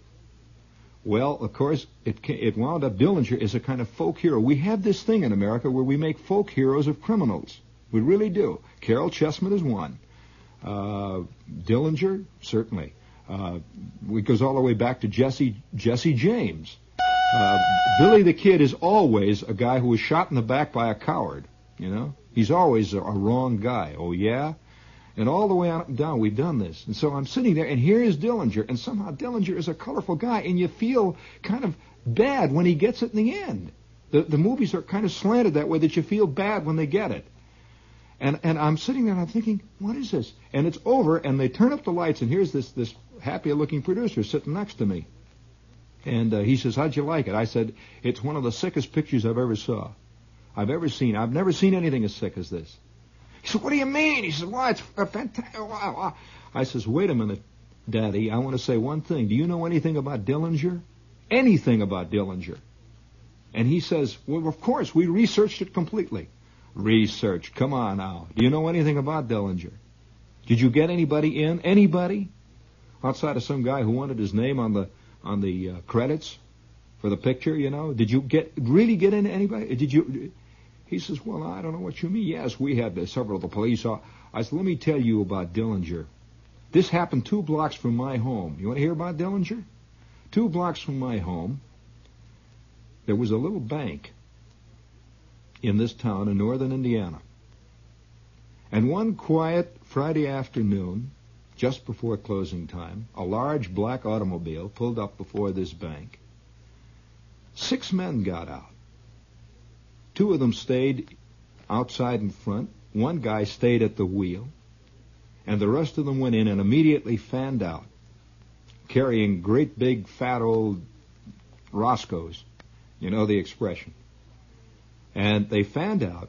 S1: Well, of course, it it wound up Dillinger is a kind of folk hero. We have this thing in America where we make folk heroes of criminals. We really do. Caryl Chessman is one. Uh, Dillinger, certainly. Uh, it goes all the way back to Jesse Jesse James. Uh, Billy the Kid is always a guy who was shot in the back by a coward. You know, he's always a, a wrong guy. Oh yeah, and all the way on and down, we've done this. And so I'm sitting there, and here is Dillinger, and somehow Dillinger is a colorful guy, and you feel kind of bad when he gets it in the end. The the movies are kind of slanted that way that you feel bad when they get it. And and I'm sitting there and I'm thinking, what is this? And it's over, and they turn up the lights, and here's this this happy-looking producer sitting next to me. And uh, he says, "How'd you like it?" I said, "It's one of the sickest pictures I've ever saw, I've ever seen. I've never seen anything as sick as this." He said, "What do you mean?" He said, "Why, it's fantastic." I says, "Wait a minute, Daddy. I want to say one thing. Do you know anything about Dillinger? Anything about Dillinger?" And he says, "Well, of course. We researched it completely." Research. Come on now. Do you know anything about Dillinger? Did you get anybody in? Anybody? Outside of some guy who wanted his name on the on the uh, credits for the picture, you know? Did you get really get in anybody? Did you? He says, "Well, I don't know what you mean." Yes, we had uh, several of the police. I said, "Let me tell you about Dillinger. This happened two blocks from my home. You want to hear about Dillinger? Two blocks from my home, there was a little bank in this town in northern Indiana. And one quiet Friday afternoon, just before closing time, a large black automobile pulled up before this bank. Six men got out. Two of them stayed outside in front. One guy stayed at the wheel. And the rest of them went in and immediately fanned out, carrying great big fat old Roscoes. You know the expression. And they fanned out.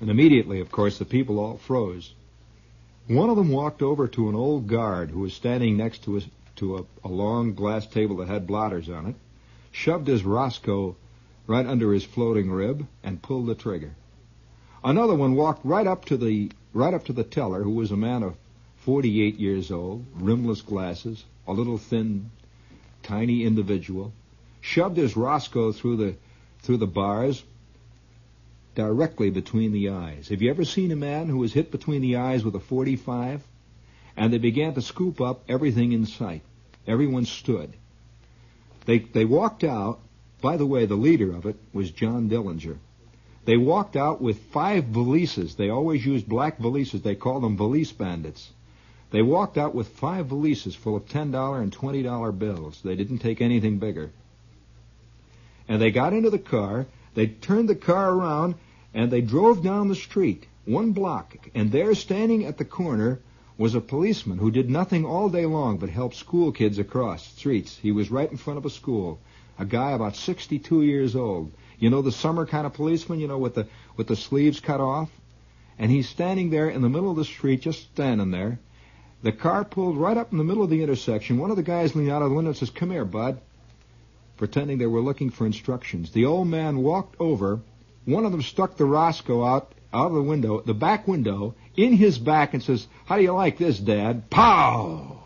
S1: And immediately, of course, the people all froze. One of them walked over to an old guard who was standing next to a, to a, a long glass table that had blotters on it, shoved his Roscoe right under his floating rib, and pulled the trigger. Another one walked right up to the right up to the teller, who was a man of 48 years old, rimless glasses, a little thin, tiny individual, shoved his Roscoe through the through the bars, directly between the eyes. Have you ever seen a man who was hit between the eyes with a 45? And they began to scoop up everything in sight. Everyone stood. They, they walked out. By the way, the leader of it was John Dillinger. They walked out with five valises. They always used black valises. They called them valise bandits. They walked out with five valises full of $10 and $20 bills. They didn't take anything bigger. And they got into the car. They turned the car around and they drove down the street, one block, and there standing at the corner was a policeman who did nothing all day long but help school kids across streets. He was right in front of a school, a guy about 62 years old. You know the summer kind of policeman, you know, with the with the sleeves cut off, and he's standing there in the middle of the street, just standing there. The car pulled right up in the middle of the intersection. One of the guys leaned out of the window and says, "Come here, bud," pretending they were looking for instructions. The old man walked over one of them stuck the Roscoe out out of the window, the back window, in his back and says, How do you like this, Dad? Pow!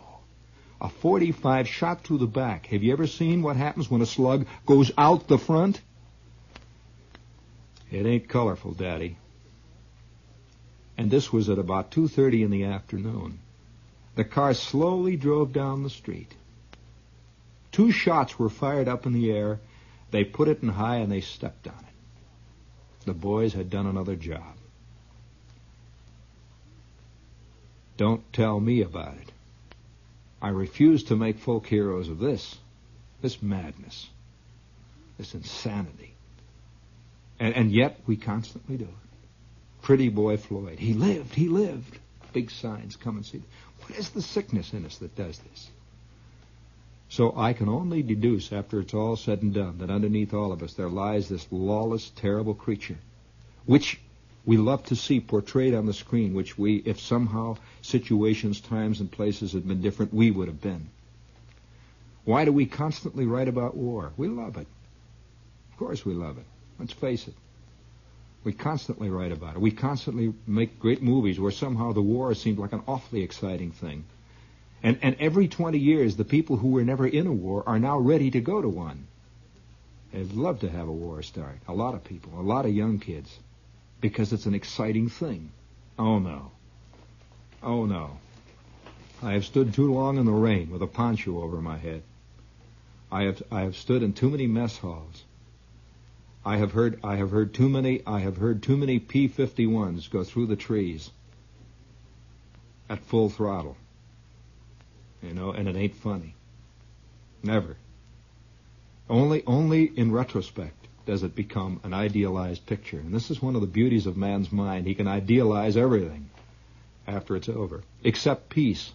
S1: A 45 shot through the back. Have you ever seen what happens when a slug goes out the front? It ain't colorful, Daddy. And this was at about 2.30 in the afternoon. The car slowly drove down the street. Two shots were fired up in the air. They put it in high and they stepped on it. The boys had done another job. Don't tell me about it. I refuse to make folk heroes of this, this madness, this insanity. And, and yet we constantly do it. Pretty boy Floyd. He lived, he lived. Big signs, come and see. What is the sickness in us that does this? So I can only deduce, after it's all said and done, that underneath all of us there lies this lawless, terrible creature, which we love to see portrayed on the screen, which we, if somehow situations, times, and places had been different, we would have been. Why do we constantly write about war? We love it. Of course we love it. Let's face it. We constantly write about it. We constantly make great movies where somehow the war seemed like an awfully exciting thing. And, and every 20 years, the people who were never in a war are now ready to go to one. They'd love to have a war start. A lot of people, a lot of young kids, because it's an exciting thing. Oh no. Oh no. I have stood too long in the rain with a poncho over my head. I have I have stood in too many mess halls. I have heard I have heard too many I have heard too many P51s go through the trees at full throttle. You know, and it ain't funny. Never. Only only in retrospect does it become an idealized picture. And this is one of the beauties of man's mind. He can idealize everything after it's over, except peace,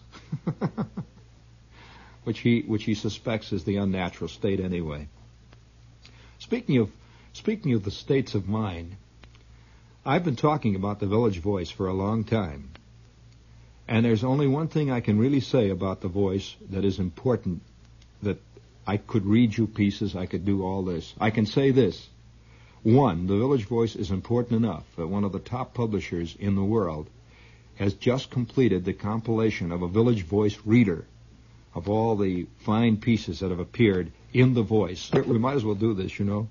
S1: which he which he suspects is the unnatural state anyway. Speaking of speaking of the states of mind, I've been talking about the village voice for a long time. And there's only one thing I can really say about the voice that is important that I could read you pieces, I could do all this. I can say this. One, the Village Voice is important enough that one of the top publishers in the world has just completed the compilation of a Village Voice reader of all the fine pieces that have appeared in the voice. We might as well do this, you know.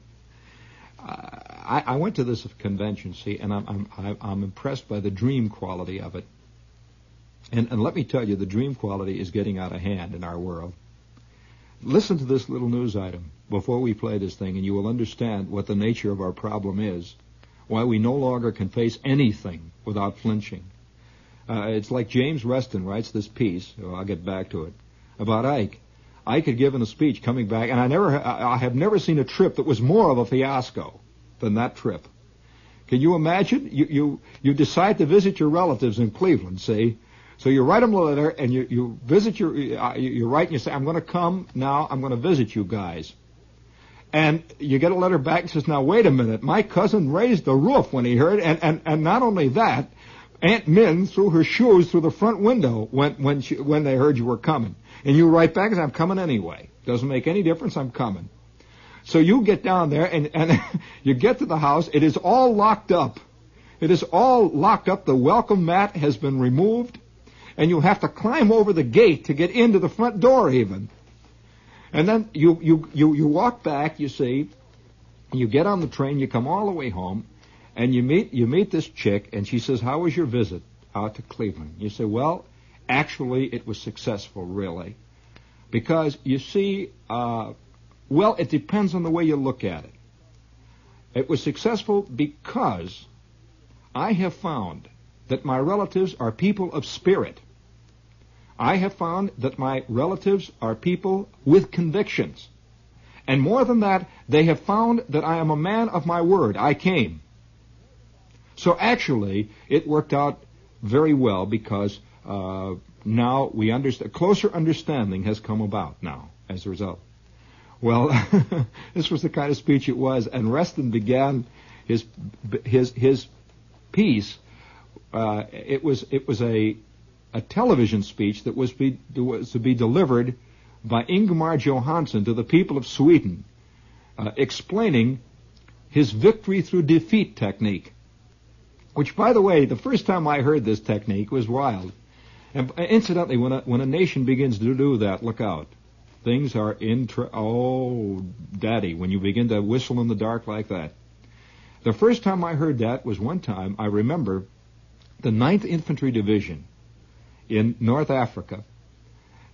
S1: I, I, went to this convention, see, and I'm, I'm, I'm impressed by the dream quality of it. And, and let me tell you, the dream quality is getting out of hand in our world. Listen to this little news item before we play this thing, and you will understand what the nature of our problem is, why we no longer can face anything without flinching. Uh, it's like James Reston writes this piece. Oh, I'll get back to it about Ike. Ike had given a speech coming back, and I never, I have never seen a trip that was more of a fiasco than that trip. Can you imagine? You you you decide to visit your relatives in Cleveland, see? So you write them a letter, and you you visit your uh, you, write and you say, "I'm going to come now. I'm going to visit you guys." And you get a letter back that says, "Now wait a minute. My cousin raised the roof when he heard, and and and not only that, Aunt Min threw her shoes through the front window when when she, when they heard you were coming. And you write back and say, I'm coming anyway. Doesn't make any difference. I'm coming. So you get down there and, and you get to the house. It is all locked up. It is all locked up. The welcome mat has been removed. And you have to climb over the gate to get into the front door even. And then you, you, you, you walk back, you see, you get on the train, you come all the way home, and you meet you meet this chick, and she says, "How was your visit out to Cleveland?" You say, "Well, actually, it was successful, really, because you see, uh, well, it depends on the way you look at it. It was successful because I have found that my relatives are people of spirit. I have found that my relatives are people with convictions." And more than that, they have found that I am a man of my word. I came. So actually, it worked out very well because uh, now we understand. Closer understanding has come about now as a result. Well, this was the kind of speech it was, and Reston began his his his piece. Uh, it was it was a a television speech that was, be, was to be delivered by Ingemar Johansson to the people of Sweden, uh, explaining his victory through defeat technique. Which, by the way, the first time I heard this technique was wild. And incidentally, when a, when a nation begins to do that, look out. Things are in, oh, daddy, when you begin to whistle in the dark like that. The first time I heard that was one time, I remember, the 9th Infantry Division in North Africa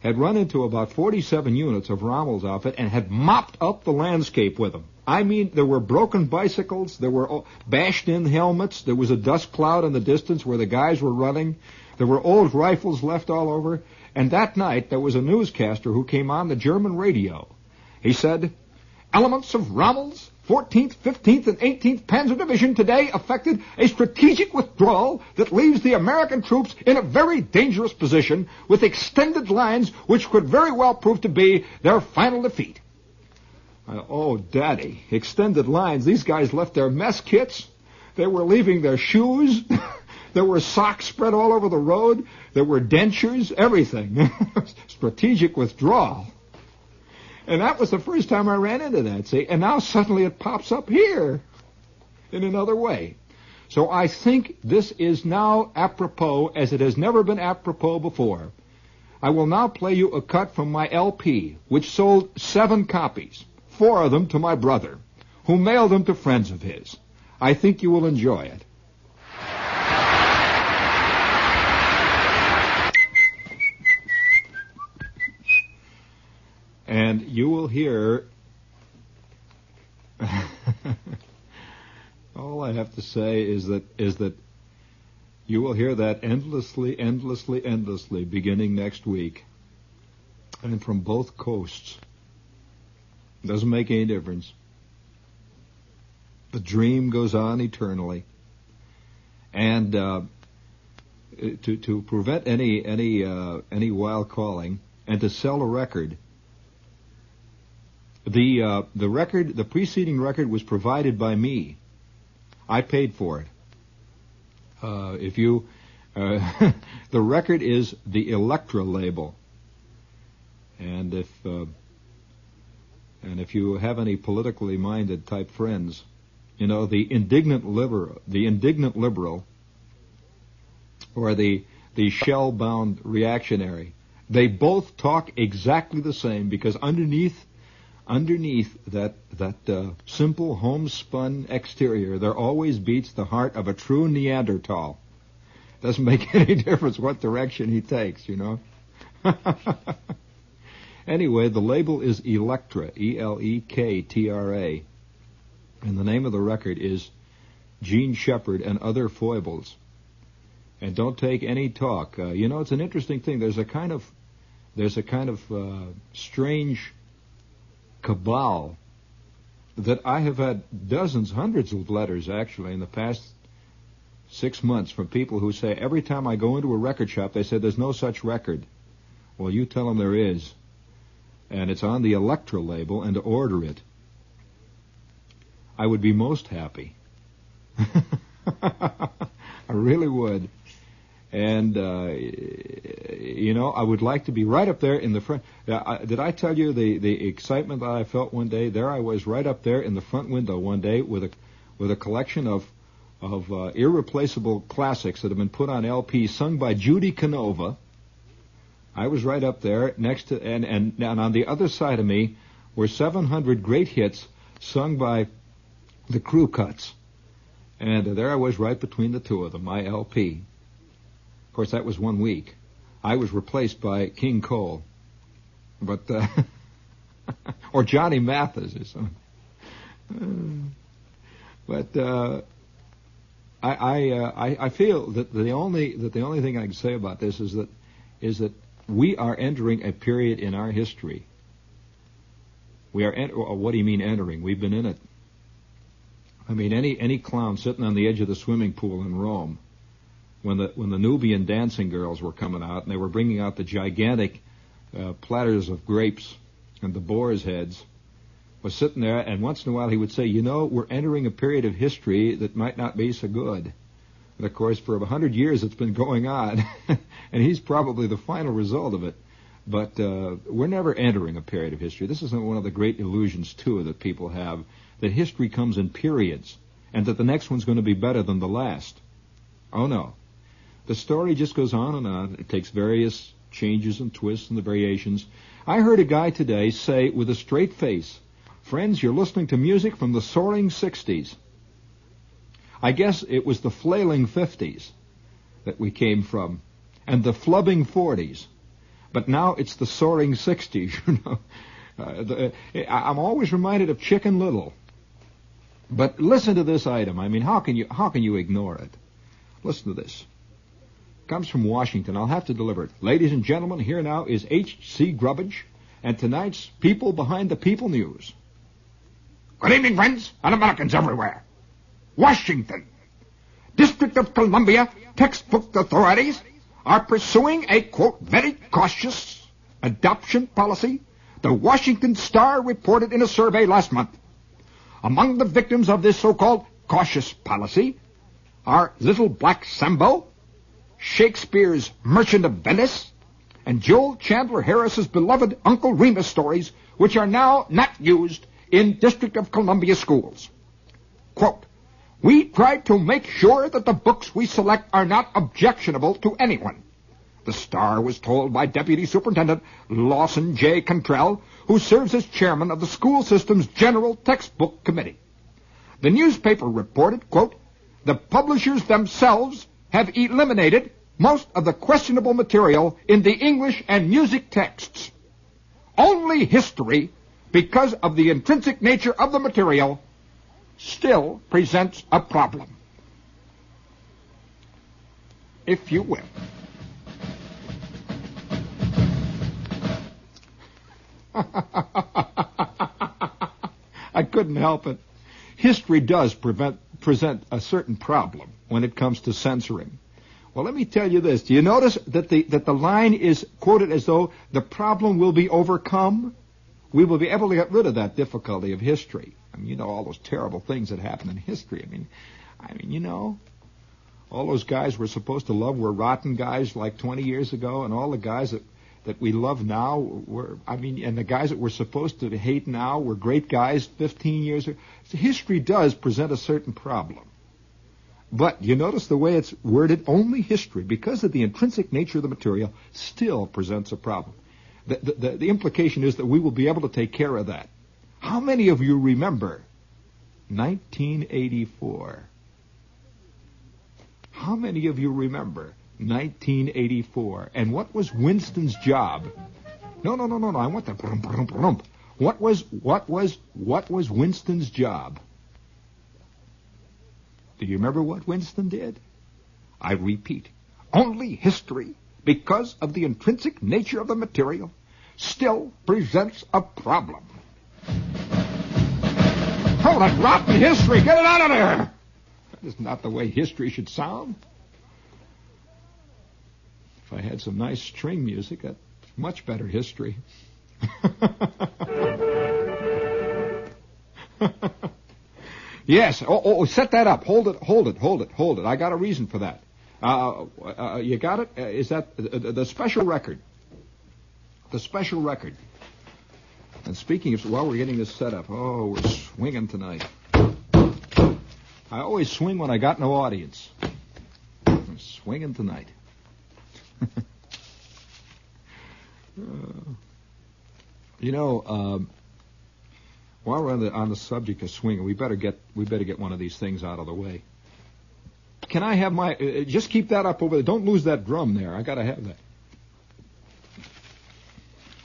S1: had run into about 47 units of Rommel's outfit and had mopped up the landscape with them. I mean, there were broken bicycles, there were bashed in helmets, there was a dust cloud in the distance where the guys were running, there were old rifles left all over, and that night there was a newscaster who came on the German radio. He said, Elements of Rommel's 14th, 15th, and 18th Panzer Division today effected a strategic withdrawal that leaves the American troops in a very dangerous position with extended lines which could very well prove to be their final defeat. Uh, oh, Daddy, extended lines. These guys left their mess kits. They were leaving their shoes. there were socks spread all over the road. There were dentures, everything. Strategic withdrawal. And that was the first time I ran into that, see? And now suddenly it pops up here in another way. So I think this is now apropos as it has never been apropos before. I will now play you a cut from my LP, which sold seven copies four of them to my brother, who mailed them to friends of his. I think you will enjoy it. And you will hear. All I have to say is that is that you will hear that endlessly, endlessly, endlessly beginning next week, and from both coasts. Doesn't make any difference. The dream goes on eternally, and uh, to to prevent any any uh, any wild calling and to sell a record. The uh, the record the preceding record was provided by me. I paid for it. Uh, if you uh, the record is the Elektra label, and if uh, and if you have any politically minded type friends, you know the indignant liberal, the indignant liberal or the the shell bound reactionary. They both talk exactly the same because underneath underneath that that uh, simple homespun exterior there always beats the heart of a true Neanderthal. Doesn't make any difference what direction he takes, you know. anyway, the label is Elektra, E L E K T R A, and the name of the record is Jean Shepherd and Other Foibles and don't take any talk. Uh, you know, it's an interesting thing. There's a kind of there's a kind of uh, strange cabal that I have had dozens, hundreds of letters actually in the past six months from people who say every time I go into a record shop, they say there's no such record. Well, you tell them there is, and it's on the Elektra label, and to order it, I would be most happy. I really would. And, uh, you know, I would like to be right up there in the front. Uh, I, did I tell you the, the excitement that I felt one day? There I was right up there in the front window one day with a, with a collection of, of uh, irreplaceable classics that have been put on LP sung by Judy Canova. I was right up there next to, and, and, and on the other side of me were 700 great hits sung by the crew cuts. And there I was right between the two of them, my LP. Of course, that was one week. I was replaced by King Cole, but uh, or Johnny Mathis or something. but uh, I I, uh, I, I feel that the only that the only thing I can say about this is that is that we are entering a period in our history. We are. En- what do you mean entering? We've been in it. I mean, any any clown sitting on the edge of the swimming pool in Rome when the when the Nubian dancing girls were coming out and they were bringing out the gigantic uh, platters of grapes and the boar's heads, was sitting there, and once in a while he would say, "You know, we're entering a period of history that might not be so good." And of course, for a hundred years it's been going on, and he's probably the final result of it. But uh, we're never entering a period of history. This is one of the great illusions too that people have that history comes in periods, and that the next one's going to be better than the last. Oh no, the story just goes on and on. It takes various changes and twists and the variations. I heard a guy today say with a straight face, Friends, you're listening to music from the soaring 60s. I guess it was the flailing 50s that we came from, and the flubbing 40s. But now it's the soaring 60s, you know. Uh, the, I'm always reminded of Chicken Little. But listen to this item. I mean, how can you how can you ignore it? Listen to this comes from Washington. I'll have to deliver it. Ladies and gentlemen, here now is H.C. Grubbage and tonight's People Behind the People News.
S3: Good evening, friends and Americans everywhere. Washington. District of Columbia textbook authorities are pursuing a, quote, very cautious adoption policy, the Washington Star reported in a survey last month. Among the victims of this so-called cautious policy are Little Black Sambo, Shakespeare's Merchant of Venice, and Joel Chandler Harris's beloved Uncle Remus stories, which are now not used in District of Columbia schools. Quote, we try to make sure that the books we select are not objectionable to anyone. The Star was told by Deputy Superintendent Lawson J. Cantrell, who serves as chairman of the school system's General Textbook Committee. The newspaper reported, quote, the publishers themselves have eliminated most of the questionable material in the English and music texts. Only
S1: history, because of the intrinsic nature of the material, still presents a problem. If you will. I couldn't help it. History does prevent, present a certain problem when it comes to censoring. Well, let me tell you this. Do you notice that the, that the line is quoted as though the problem will be overcome? We will be able to get rid of that difficulty of history. I mean, you know all those terrible things that happen in history. I mean, I mean, you know, all those guys we're supposed to love were rotten guys like 20 years ago, and all the guys that that we love now were, I mean, and the guys that we're supposed to hate now were great guys 15 years ago. So history does present a certain problem. But you notice the way it's worded, only history, because of the intrinsic nature of the material, still presents a problem. The, the, the, implication is that we will be able to take care of that. How many of you remember 1984? How many of you remember 1984. And what was Winston's job? No, no, no, no, no. I want that. What was what was what was Winston's job? Do you remember what Winston did? I repeat, only history, because of the intrinsic nature of the material, still presents a problem. Oh, that rotten history! Get it out of there! That is not the way history should sound. I had some nice string music, that's much better history. yes. Oh, oh, set that up. Hold it. Hold it. Hold it. Hold it. I got a reason for that. Uh, uh, you got it? Uh, is that uh, the special record? The special record. And speaking of, while we're getting this set up, oh, we're swinging tonight. I always swing when I got no audience. I'm swinging tonight. You know, um, while we're on the on the subject of swinging, we better get we better get one of these things out of the way. Can I have my? Uh, uh just keep that up over there. Don't lose that drum there. I got to have that.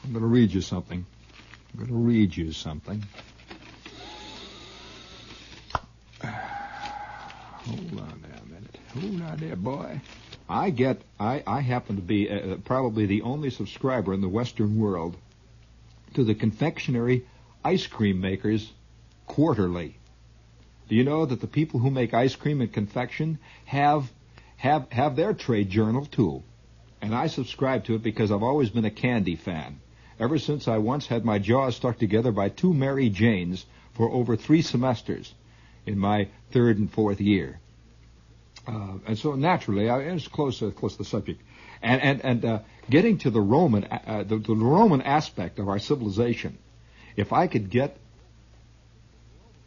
S1: I'm to read you something. I'm to read you something. Hold on there a minute. Hold on there, boy. I get, I, I happen to be uh, probably the only subscriber in the Western world to the confectionery ice cream makers quarterly. Do you know that the people who make ice cream and confection have have have their trade journal too? And I subscribe to it because I've always been a candy fan. Ever since I once had my jaws stuck together by two Mary Janes for over three semesters in my third and fourth year. Uh, and so naturally, I, it's close, uh, close to the subject. And, and, and uh, getting to the Roman, uh, uh, the, the Roman aspect of our civilization, if I could get,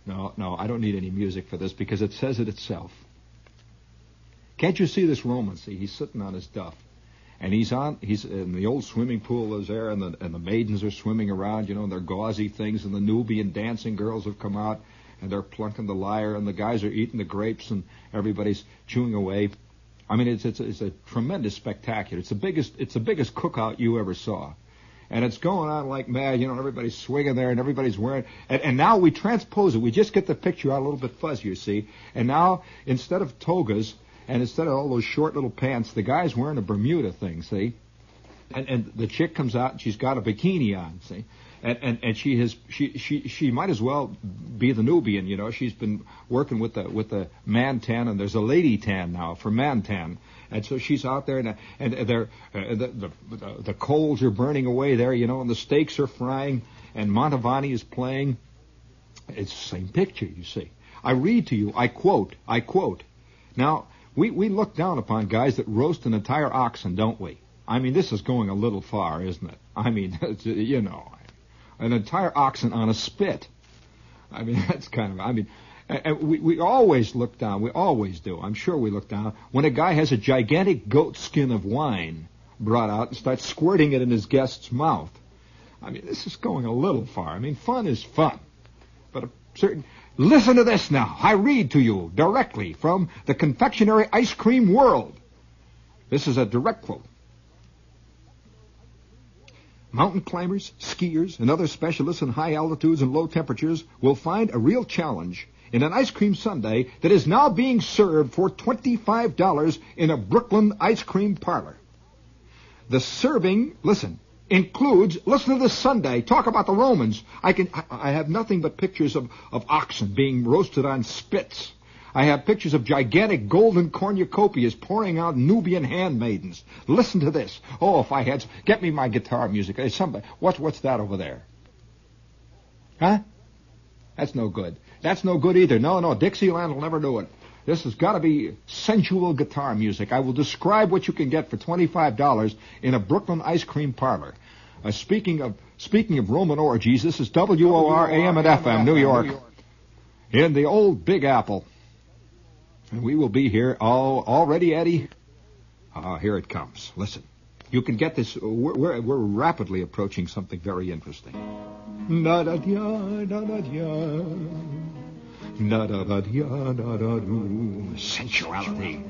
S1: no, no, I don't need any music for this because it says it itself. Can't you see this Roman? See, he's sitting on his duff, and he's on, he's in the old swimming pool is there, and the and the maidens are swimming around, you know, in their gauzy things, and the Nubian dancing girls have come out, and they're plunking the lyre, and the guys are eating the grapes, and everybody's chewing away. I mean, it's it's, it's a tremendous spectacular. It's the biggest it's the biggest cookout you ever saw, and it's going on like mad. You know, everybody's swinging there, and everybody's wearing. And, and now we transpose it. We just get the picture out a little bit fuzzy, you see. And now instead of togas and instead of all those short little pants, the guy's wearing a Bermuda thing. See, and and the chick comes out and she's got a bikini on. See and, and, and she has she, she she might as well be the Nubian, you know. She's been working with the with the man tan, and there's a lady tan now for man tan, and so she's out there, and and they're uh, the, the the coals are burning away there, you know, and the steaks are frying, and Mantovani is playing. It's the same picture, you see. I read to you. I quote. I quote. Now we we look down upon guys that roast an entire oxen, don't we? I mean, this is going a little far, isn't it? I mean, you know, an entire oxen on a spit. I mean, that's kind of, I mean, we, we always look down, we always do, I'm sure we look down, when a guy has a gigantic goat skin of wine brought out and starts squirting it in his guest's mouth. I mean, this is going a little far. I mean, fun is fun. But a certain, listen to this now. I read to you directly from the confectionery ice cream world. This is a direct quote. Mountain climbers, skiers, and other specialists in high altitudes and low temperatures will find a real challenge in an ice cream sundae that is now being served for $25 in a Brooklyn ice cream parlor. The serving, listen, includes, listen to this sundae, talk about the Romans. I can, I have nothing but pictures of, of oxen being roasted on spits. I have pictures of gigantic golden cornucopias pouring out Nubian handmaidens. Listen to this. Oh, if I had, get me my guitar music. Hey, somebody, what's, what's that over there? Huh? That's no good. That's no good either. No, no, Dixieland will never do it. This has got to be sensual guitar music. I will describe what you can get for $25 in a Brooklyn ice cream parlor. Uh, speaking of speaking of Roman orgies, this is WOR AM and FM, New York, in the old Big Apple. And we will be here all already, Eddie. Ah, here it comes. Listen, you can get this. We're, we're, we're rapidly approaching something very interesting. Sensuality.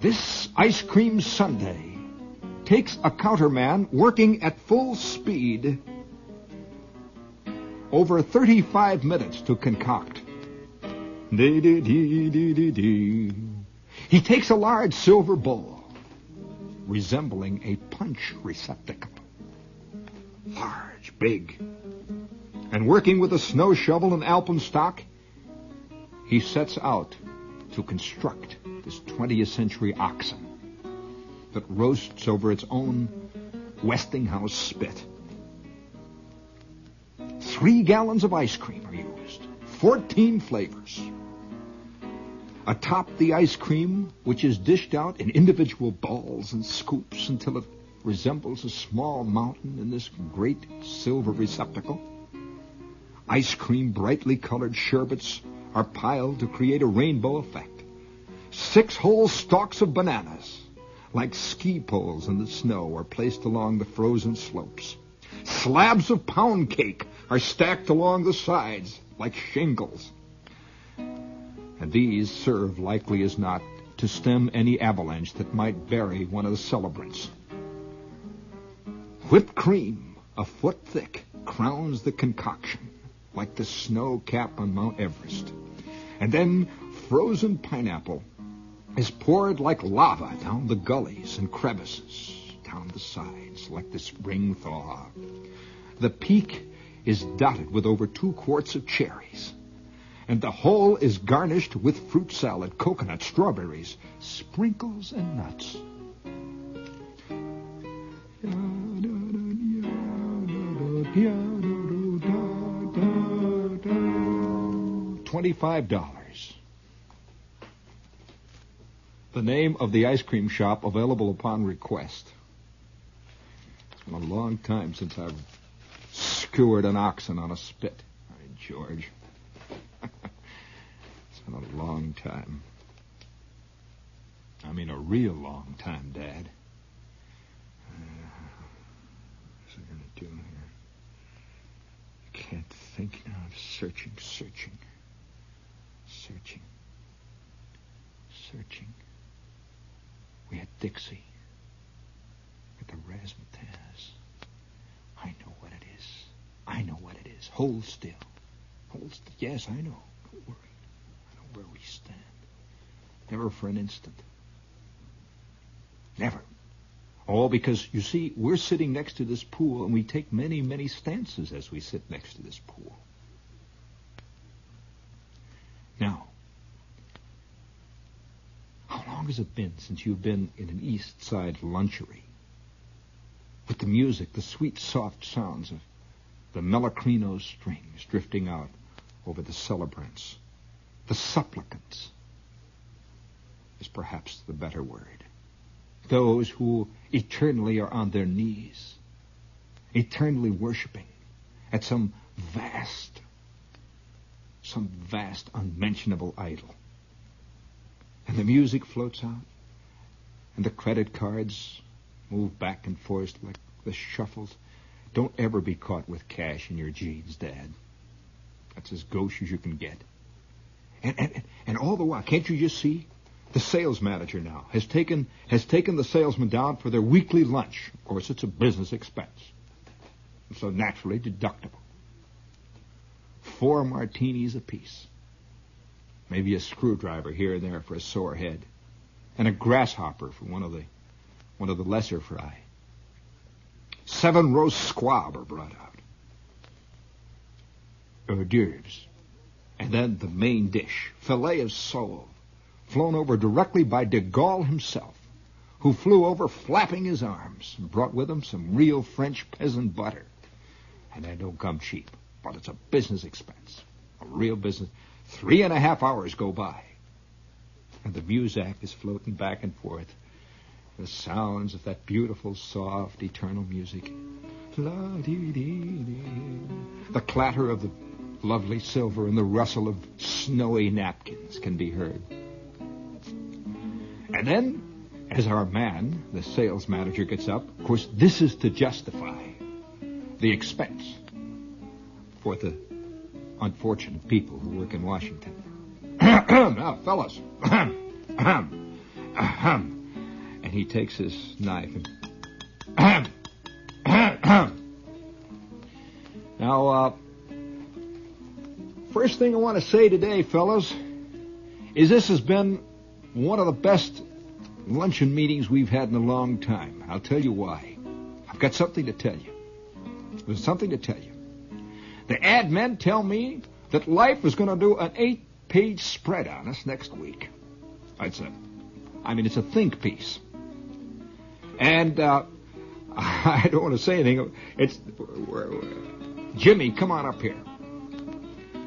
S1: This ice cream sundae takes a counterman working at full speed over 35 minutes to concoct. He takes a large silver bowl resembling a punch receptacle. Large, big. And working with a snow shovel and alpenstock, he sets out to construct this 20th century oxen that roasts over its own Westinghouse spit. Three gallons of ice cream are used, 14 flavors. Atop the ice cream, which is dished out in individual balls and scoops until it resembles a small mountain in this great silver receptacle, ice cream brightly colored sherbets are piled to create a rainbow effect. Six whole stalks of bananas, like ski poles in the snow, are placed along the frozen slopes. Slabs of pound cake are stacked along the sides like shingles. And these serve, likely as not, to stem any avalanche that might bury one of the celebrants. Whipped cream, a foot thick, crowns the concoction like the snow cap on Mount Everest. And then frozen pineapple is poured like lava down the gullies and crevices, down the sides like the spring thaw. The peak is dotted with over two quarts of cherries, and the whole is garnished with fruit salad, coconut, strawberries, sprinkles, and nuts. Twenty-five dollars. The name of the ice cream shop available upon request. It's been a long time since I've skewered an oxen on a spit. Right, George. it's been a long time. I mean, a real long time, Dad. Uh, what's I going to do here? I can't think now. I'm searching, searching, searching, searching. We had Dixie with the razzmatazz. I know what it is. I know what it is. Hold still. Hold still. Yes, I know. Don't worry. I know where we stand. Never for an instant. Never. All because, you see, we're sitting next to this pool and we take many, many stances as we sit next to this pool. Now, long has it been since you've been in an East Side lunchery? With the music, the sweet, soft sounds of the Melachrino strings drifting out over the celebrants. The supplicants is perhaps the better word. Those who eternally are on their knees, eternally worshiping at some vast, some vast, unmentionable idol. And the music floats out, and the credit cards move back and forth like the shuffles. Don't ever be caught with cash in your jeans, Dad. That's as gauche as you can get. And, and, and all the while, can't you just see? The sales manager now has taken, has taken the salesman down for their weekly lunch. Of course, it's a business expense. So naturally deductible. Four martinis apiece. Maybe a screwdriver here and there for a sore head. And a grasshopper for one of the, one of the lesser fry. Seven roast squab are brought out. Hors d'oeuvres. And then the main dish, filet of sole, flown over directly by de Gaulle himself, who flew over flapping his arms and brought with him some real French peasant butter. And that don't come cheap, but it's a business expense, a real business. Three and a half hours go by, and the Muzak is floating back and forth. The sounds of that beautiful, soft, eternal music. The clatter of the lovely silver and the rustle of snowy napkins can be heard. And then, as our man, the sales manager, gets up, of course, this is to justify the expense for the unfortunate people who work in Washington. now, fellas. and he takes his knife and. now, uh, first thing I want to say today, fellas, is this has been one of the best luncheon meetings we've had in a long time. I'll tell you why. I've got something to tell you. There's something to tell you. The ad men tell me that Life is going to do an eight-page spread on us next week. It's a, I mean, it's a think piece. And uh, I don't want to say anything. It's Jimmy, come on up here.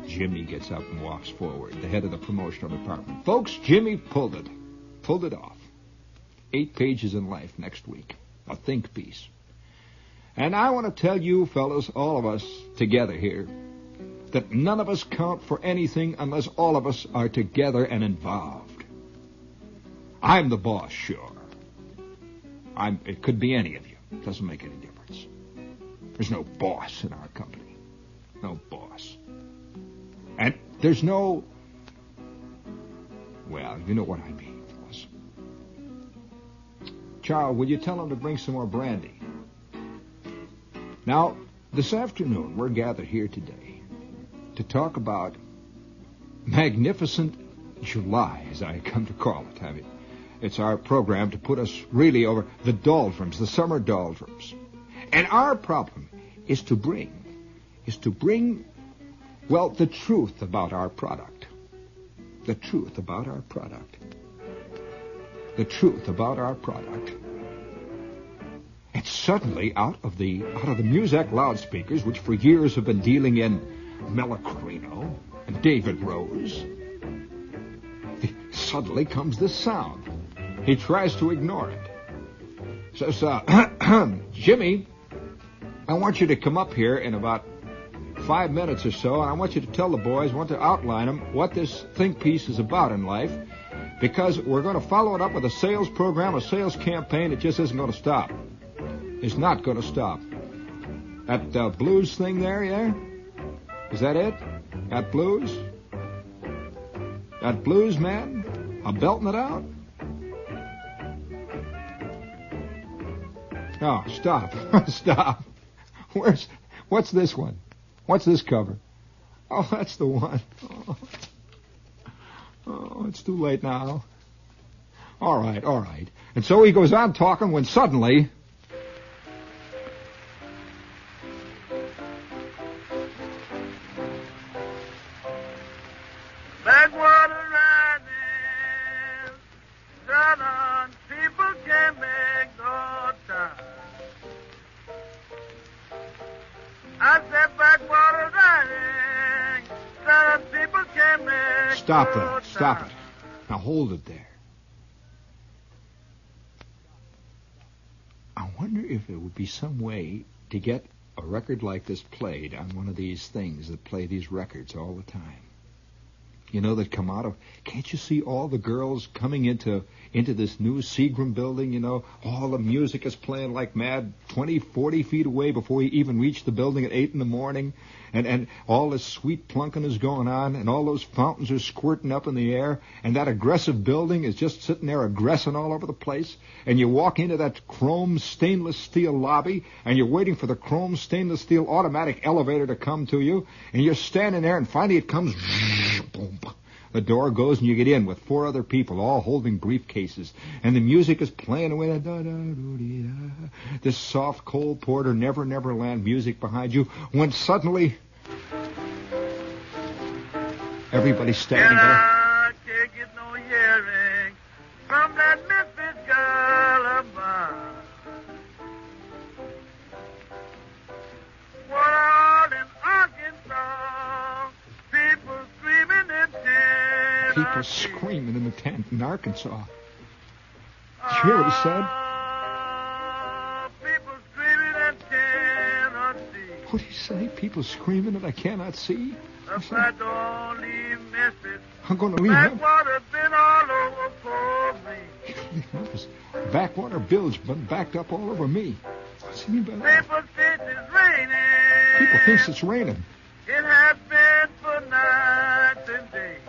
S1: Jimmy gets up and walks forward, the head of the promotional department. Folks, Jimmy pulled it. Pulled it off. Eight pages in life next week. A think piece. And I want to tell you, fellows, all of us together here, that none of us count for anything unless all of us are together and involved. I'm the boss, sure. I'm, it could be any of you. It doesn't make any difference. There's no boss in our company. No boss. And there's no. Well, you know what I mean, fellas. Charles, will you tell him to bring some more brandy? Now, this afternoon, we're gathered here today to talk about Magnificent July, as I come to call it. I mean, it's our program to put us really over the doldrums, the summer doldrums. And our problem is to bring, is to bring well, the truth about our product. The truth about our product. The truth about our product. And suddenly, out of the out of the Muzak loudspeakers, which for years have been dealing in Melachrino and David Rose, suddenly comes this sound. He tries to ignore it. Says, uh, Jimmy, I want you to come up here in about five minutes or so, and I want you to tell the boys, I want to outline them, what this think piece is about in life, because we're going to follow it up with a sales program, a sales campaign that just isn't going to stop. It's not going to stop. That uh, blues thing there, yeah? Is that it? That blues? That blues, man? I'm belting it out? Oh, stop. stop. Where's, what's this one? What's this cover? Oh, that's the one. Oh, it's too late now. All right, all right. And so he goes on talking when suddenly. Stop it. Now hold it there. I wonder if there would be some way to get a record like this played on one of these things that play these records all the time. You know, that come out of. Can't you see all the girls coming into into this new Seagram building? You know, all the music is playing like mad, 20, 40 feet away before you even reach the building at eight in the morning, and, and all this sweet plunking is going on, and all those fountains are squirting up in the air, and that aggressive building is just sitting there aggressing all over the place, and you walk into that chrome stainless steel lobby, and you're waiting for the chrome stainless steel automatic elevator to come to you, and you're standing there, and finally it comes, boom, the door goes and you get in with four other people, all holding briefcases, and the music is playing away. This soft Cole Porter, Never Never Land music behind you. When suddenly, everybody's standing there.
S4: Tennessee.
S1: People screaming in the tent in Arkansas. Did you hear what he said?
S4: People screaming in Tennessee.
S1: What did he say? People screaming that I cannot see?
S4: If I don't leave Memphis,
S1: I'm going to leave
S4: backwater been all over for me.
S1: Memphis. Backwater Bilge been backed up all over me. What's he mean by that?
S4: People think it's raining.
S1: People thinks it's raining.
S4: It has been for nights and days.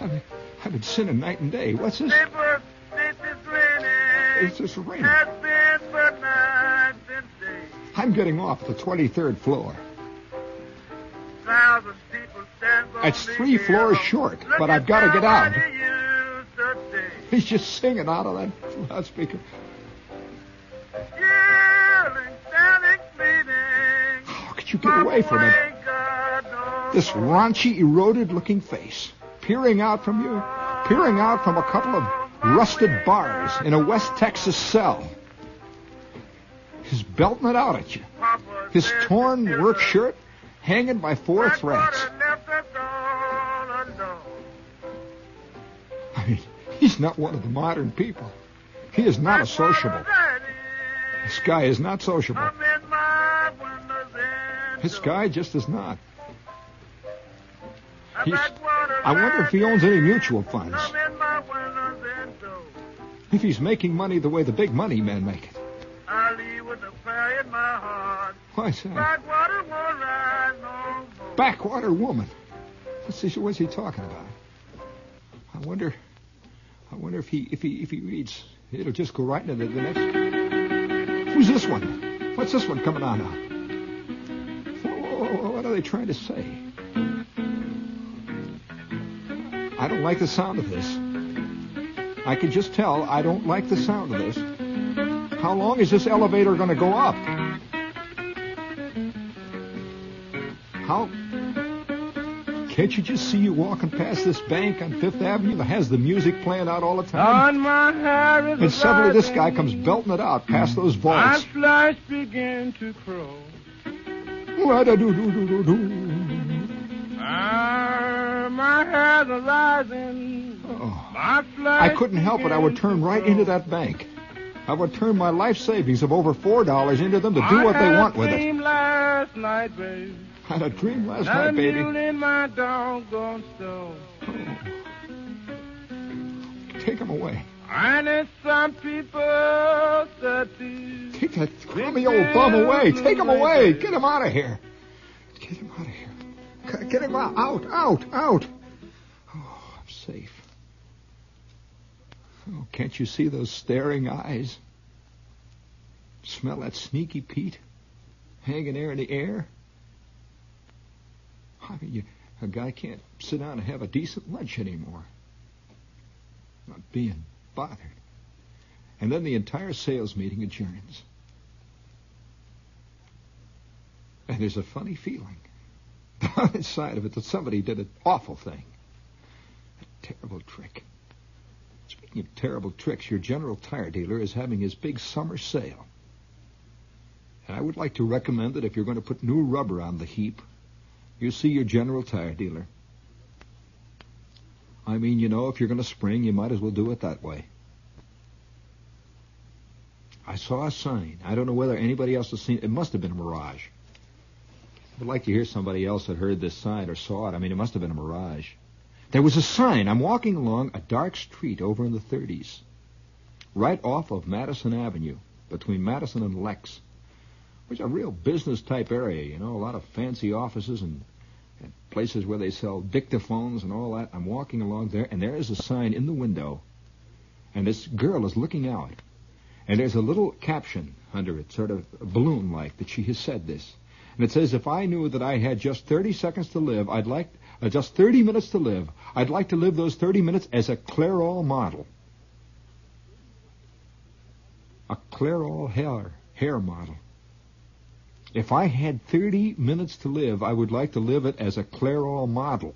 S1: I've been, I've been sinning night and day. What's this?
S4: People think it's raining.
S1: It's just raining.
S4: Has been for nights and days.
S1: I'm getting off the 23rd floor.
S4: Thousand people stand on
S1: It's three floors short,
S4: looking
S1: but I've gotta get out.
S4: what he used to say.
S1: He's just singing out of that loudspeaker.
S4: Yelling, standing, pleading.
S1: How could you get away from it? This raunchy, eroded-looking face, peering out from you, peering out from a couple of rusted bars in a West Texas cell. He's belting it out at you. His torn work shirt hanging by four threads. I mean, he's not one of the modern people. He is not a sociable. This guy is not sociable. This guy just is not. He's, I wonder if he owns any mutual funds. If he's making money the way the big money men make it.
S4: I leave with a prayer in my heart.
S1: Why, say,
S4: Backwater won't no
S1: backwater woman. What's he, talking about? I wonder. I wonder if he if he if he reads. It'll just go right into the, the next. Who's this one? What's this one coming on now? What are they trying to say? I don't like the sound of this. I can just tell I don't like the sound of this. How long is this elevator going to go up? How? Can't you just see you walking past this bank on Fifth Avenue that has the music playing out all the time?
S5: On my hair is
S1: And suddenly this guy comes belting it out past mm. those
S5: My
S1: vaults.
S5: flesh begin to crow.
S1: Wa-da-doo-doo-doo-doo.
S5: Oh. My a rising.
S1: Oh. I couldn't help it. I would turn right into that bank. I would turn my life savings of over four dollars into them to do
S5: I
S1: what they want with it.
S5: I had a dream last night, babe.
S1: I had a dream last
S5: Not
S1: night, baby.
S5: in my doggone stove. Oh.
S1: Take him away.
S5: And it's some people that.
S1: Take that crummy old bum away. Take him away. Get him out of here. Get him out of here. Get him out. Out, out, out. Safe. Oh, can't you see those staring eyes? Smell that sneaky Pete hanging there in the air? I mean, you, a guy can't sit down and have a decent lunch anymore. Not being bothered. And then the entire sales meeting adjourns. And there's a funny feeling down inside of it that somebody did an awful thing. Terrible trick. Speaking of terrible tricks, your general tire dealer is having his big summer sale. And I would like to recommend that if you're going to put new rubber on the heap, you see your general tire dealer. I mean, you know, if you're going to spring, you might as well do it that way. I saw a sign. I don't know whether anybody else has seen it. It must have been a mirage. I would like to hear somebody else that heard this sign or saw it. I mean, it must have been a mirage. There was a sign. I'm walking along a dark street over in the 30s, right off of Madison Avenue, between Madison and Lex, Which is a real business type area, you know, a lot of fancy offices and, and places where they sell dictaphones and all that. I'm walking along there, and there is a sign in the window, and this girl is looking out, and there's a little caption under it, sort of balloon-like, that she has said this. And it says, if I knew that I had just 30 seconds to live, I'd like, uh, just 30 minutes to live, I'd like to live those 30 minutes as a Clairol model. A Clairol hair, hair model. If I had 30 minutes to live, I would like to live it as a Clairol model.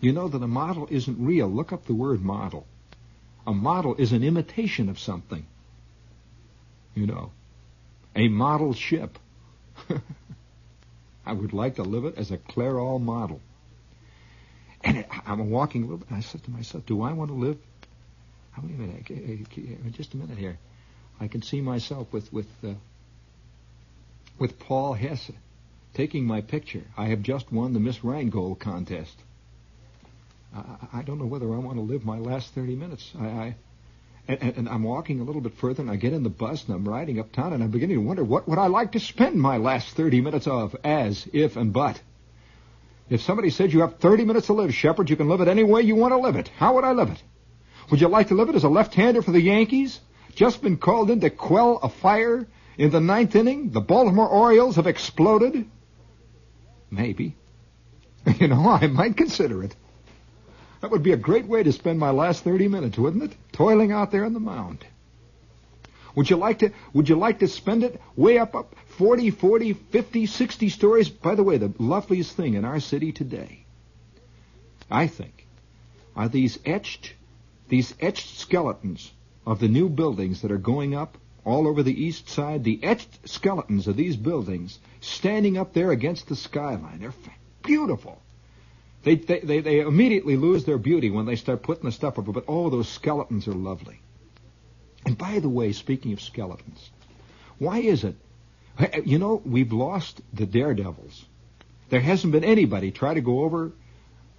S1: You know that a model isn't real. Look up the word model. A model is an imitation of something. You know, a model ship. I would like to live it as a Clairol model. And I'm walking a little bit, and I said to myself, do I want to live? Wait a minute, just a minute here. I can see myself with with uh, with Paul Hesse taking my picture. I have just won the Miss Rheingold contest. I, I don't know whether I want to live my last 30 minutes. I, I and, and, I'm walking a little bit further, and I get in the bus, and I'm riding uptown, and I'm beginning to wonder what would I like to spend my last 30 minutes of, as, if, and but. If somebody said you have 30 minutes to live, Shepherd, you can live it any way you want to live it. How would I live it? Would you like to live it as a left-hander for the Yankees? Just been called in to quell a fire in the ninth inning? The Baltimore Orioles have exploded? Maybe. You know, I might consider it. That would be a great way to spend my last 30 minutes, wouldn't it? Toiling out there on the mound. Would you like to, would you like to spend it way up, up 40, 40, 50, 60 stories? By the way, the loveliest thing in our city today, I think, are these etched, these etched skeletons of the new buildings that are going up all over the east side, the etched skeletons of these buildings standing up there against the skyline. They're beautiful. They, they, they, they immediately lose their beauty when they start putting the stuff over, but oh, those skeletons are lovely. And by the way, speaking of skeletons, why is it? You know, we've lost the daredevils. There hasn't been anybody try to go over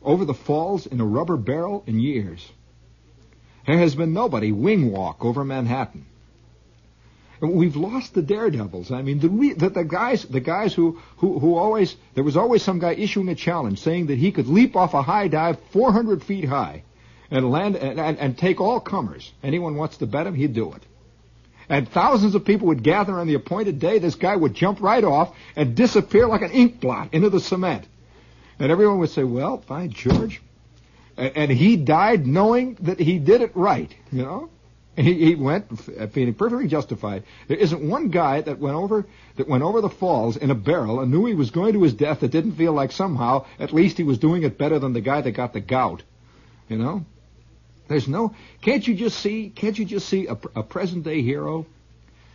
S1: over the falls in a rubber barrel in years. There has been nobody wing walk over Manhattan. We've lost the daredevils. I mean, the, re- the, the guys, the guys who, who, who always, there was always some guy issuing a challenge saying that he could leap off a high dive 400 feet high and land and, and, and take all comers. Anyone wants to bet him, he'd do it. And thousands of people would gather on the appointed day. This guy would jump right off and disappear like an ink blot into the cement. And everyone would say, well, by George. And, and he died knowing that he did it right, you know? He, he went feeling perfectly justified. There isn't one guy that went over that went over the falls in a barrel and knew he was going to his death that didn't feel like somehow at least he was doing it better than the guy that got the gout. You know, there's no. Can't you just see? Can't you just see a, a present day hero?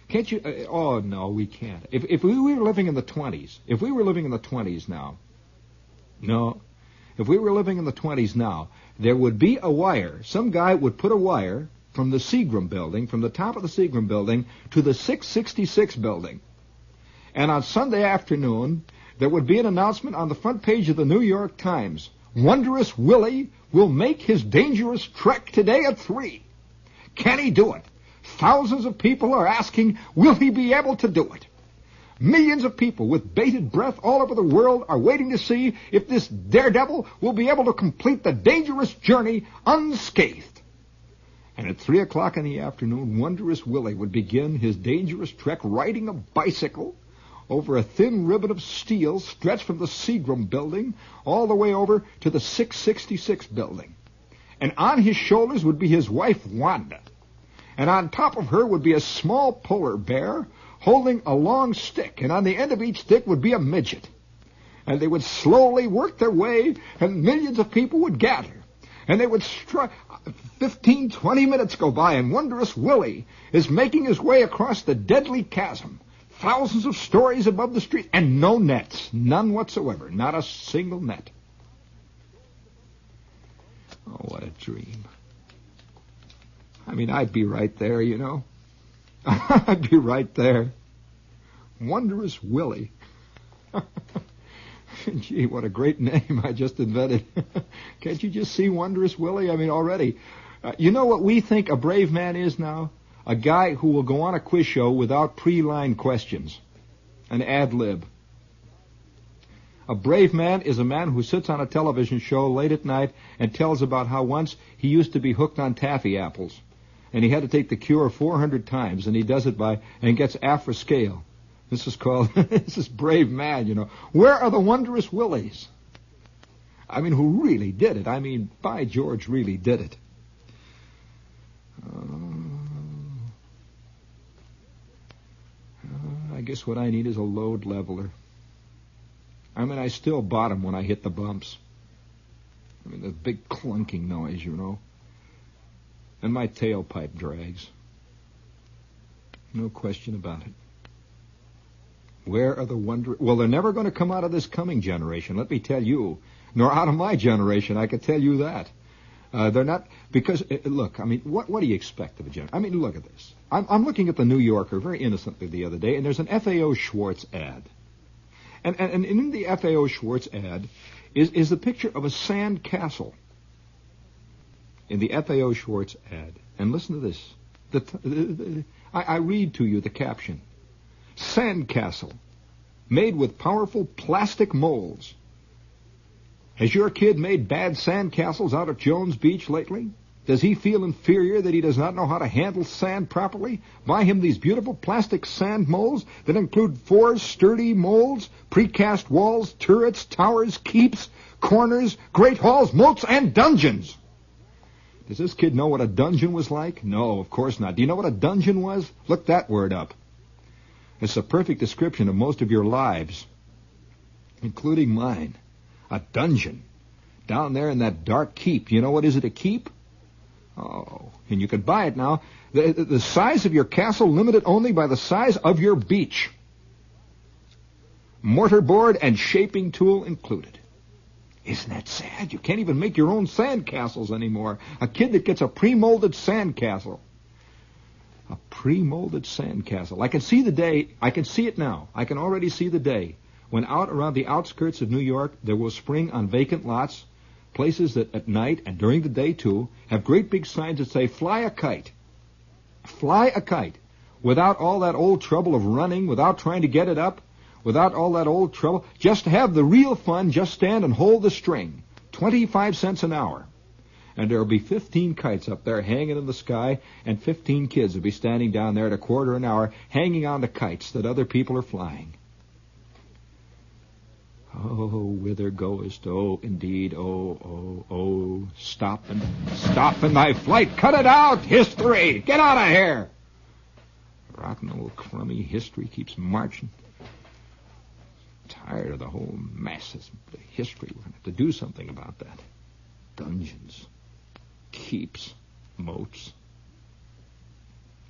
S1: Can't you? Uh, oh no, we can't. If if we were living in the 20s, if we were living in the 20s now, no, if we were living in the 20s now, there would be a wire. Some guy would put a wire from the Seagram building, from the top of the Seagram building to the 666 building. And on Sunday afternoon, there would be an announcement on the front page of the New York Times. Wondrous Willie will make his dangerous trek today at 3. Can he do it? Thousands of people are asking, will he be able to do it? Millions of people with bated breath all over the world are waiting to see if this daredevil will be able to complete the dangerous journey unscathed and at three o'clock in the afternoon, Wondrous Willie would begin his dangerous trek riding a bicycle over a thin ribbon of steel stretched from the Seagram building all the way over to the 666 building. And on his shoulders would be his wife, Wanda. And on top of her would be a small polar bear holding a long stick, and on the end of each stick would be a midget. And they would slowly work their way, and millions of people would gather and they would strike. 15, 20 minutes go by, and Wondrous Willie is making his way across the deadly chasm, thousands of stories above the street, and no nets, none whatsoever, not a single net. Oh, what a dream. I mean, I'd be right there, you know. I'd be right there. Wondrous Willie. Gee, what a great name I just invented. Can't you just see Wondrous Willie? I mean, already. Uh, you know what we think a brave man is now? A guy who will go on a quiz show without pre-line questions. An ad lib. A brave man is a man who sits on a television show late at night and tells about how once he used to be hooked on taffy apples. And he had to take the cure 400 times, and he does it by, and gets Afra scale. This is called, this is brave man, you know. Where are the wondrous willies? I mean, who really did it? I mean, by George, really did it. Uh, uh, I guess what I need is a load leveler. I mean, I still bottom when I hit the bumps. I mean, the big clunking noise, you know. And my tailpipe drags. No question about it. Where are the wonder? Well, they're never going to come out of this coming generation. Let me tell you, nor out of my generation. I can tell you that. Uh, they're not because uh, look. I mean, what what do you expect of a general? I mean, look at this. I'm, I'm looking at the New Yorker very innocently the other day, and there's an FAO Schwarz ad, and and, and in the FAO Schwarz ad is is the picture of a sand castle. In the FAO Schwarz ad, and listen to this. The, the, the, I, I read to you the caption: Sand castle, made with powerful plastic molds has your kid made bad sandcastles out at Jones Beach lately? Does he feel inferior that he does not know how to handle sand properly? Buy him these beautiful plastic sand molds that include four sturdy molds, precast walls, turrets, towers, keeps, corners, great halls, moats, and dungeons. Does this kid know what a dungeon was like? No, of course not. Do you know what a dungeon was? Look that word up. It's a perfect description of most of your lives, including mine. A dungeon. Down there in that dark keep. You know what is it a keep? Oh, and you could buy it now. The, the size of your castle limited only by the size of your beach. Mortarboard and shaping tool included. Isn't that sad? You can't even make your own sand castles anymore. A kid that gets a pre-molded sand castle. A pre-molded sand castle. I can see the day. I can see it now. I can already see the day when out around the outskirts of New York there will spring on vacant lots places that at night and during the day too have great big signs that say fly a kite. Fly a kite without all that old trouble of running, without trying to get it up, without all that old trouble. Just have the real fun, just stand and hold the string. 25 cents an hour. And there'll be 15 kites up there hanging in the sky, and 15 kids will be standing down there at a quarter an hour hanging on to kites that other people are flying. Oh, whither goest? Oh, indeed. Oh, oh, oh. Stop and stop in thy flight. Cut it out, history. Get out of here. Rotten old crummy history keeps marching. Tired of the whole mess. The history. We're going to have to do something about that. Dungeons, keeps, moats.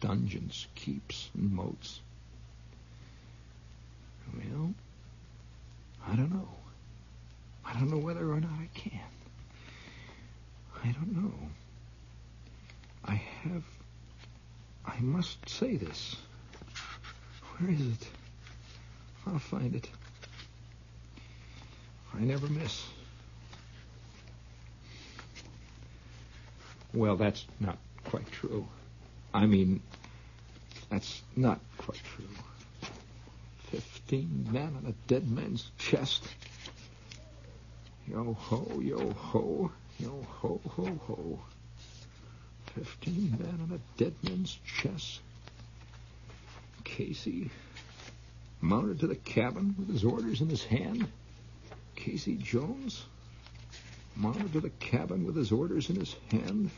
S1: Dungeons, keeps, and moats. Well. I don't know. I don't know whether or not I can. I don't know. I have. I must say this. Where is it? I'll find it. I never miss. Well, that's not quite true. I mean, that's not quite true. Fifteen men on a dead man's chest. Yo ho, yo ho, yo ho, ho, ho. Fifteen men on a dead man's chest. Casey mounted to the cabin with his orders in his hand. Casey Jones to the cabin with his orders in his hand.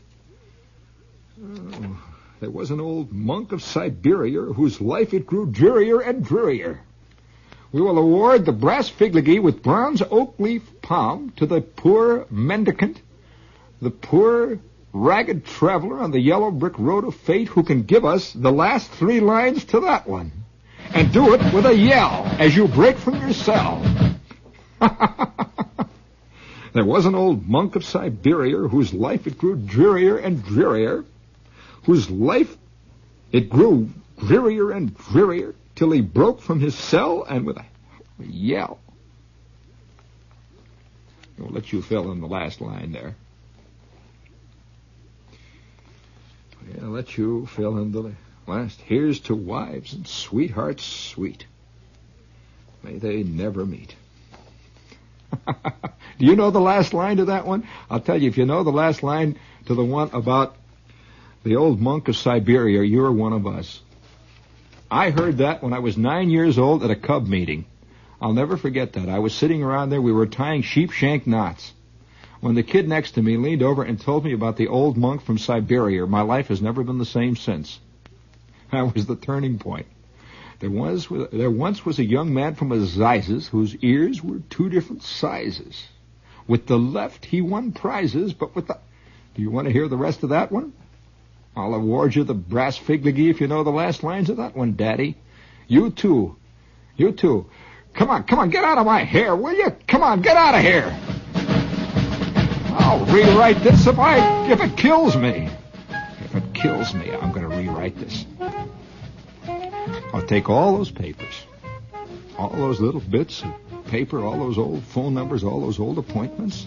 S1: Oh, there was an old monk of Siberia whose life it grew drearier and drearier. We will award the brass figligee with bronze oak leaf palm to the poor mendicant, the poor ragged traveler on the yellow brick road of fate who can give us the last three lines to that one. And do it with a yell as you break from your cell. there was an old monk of Siberia whose life it grew drearier and drearier whose life it grew drearier and drearier till he broke from his cell and with a yell. I'll let you fill in the last line there. I'll let you fill in the Last here's to wives and sweethearts sweet. May they never meet. Do you know the last line to that one? I'll tell you, if you know the last line to the one about the old monk of Siberia, you're one of us. I heard that when I was nine years old at a cub meeting. I'll never forget that. I was sitting around there, we were tying sheepshank knots. When the kid next to me leaned over and told me about the old monk from Siberia, my life has never been the same since. That was the turning point. There was there once was a young man from Assizes whose ears were two different sizes. With the left he won prizes, but with the Do you want to hear the rest of that one? I'll award you the brass figlagee if you know the last lines of that one, Daddy. You too. You too. Come on, come on, get out of my hair, will you? Come on, get out of here. I'll rewrite this if I if it kills me. If it kills me, I'm going to rewrite this. I'll take all those papers, all those little bits of paper, all those old phone numbers, all those old appointments,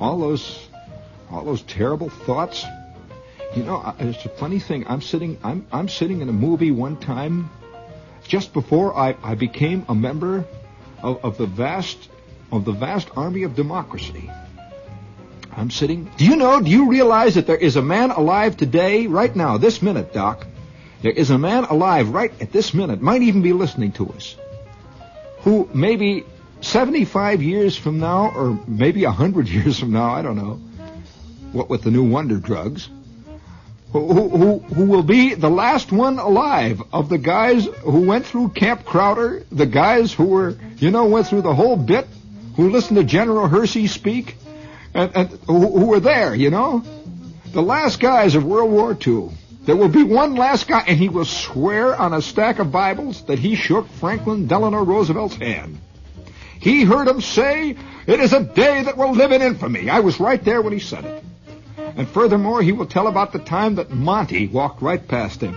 S1: all those, all those terrible thoughts. You know, it's a funny thing. I'm sitting, I'm, I'm sitting in a movie one time, just before I, I became a member of, of the vast, of the vast army of democracy. I'm sitting. Do you know? Do you realize that there is a man alive today, right now, this minute, Doc? There is a man alive right at this minute, might even be listening to us, who maybe 75 years from now, or maybe 100 years from now, I don't know, what with the new wonder drugs, who, who, who will be the last one alive of the guys who went through Camp Crowder, the guys who were, you know, went through the whole bit, who listened to General Hershey speak, and, and who, who were there, you know? The last guys of World War II. There will be one last guy, and he will swear on a stack of Bibles that he shook Franklin Delano Roosevelt's hand. He heard him say, It is a day that will live in infamy. I was right there when he said it. And furthermore, he will tell about the time that Monty walked right past him,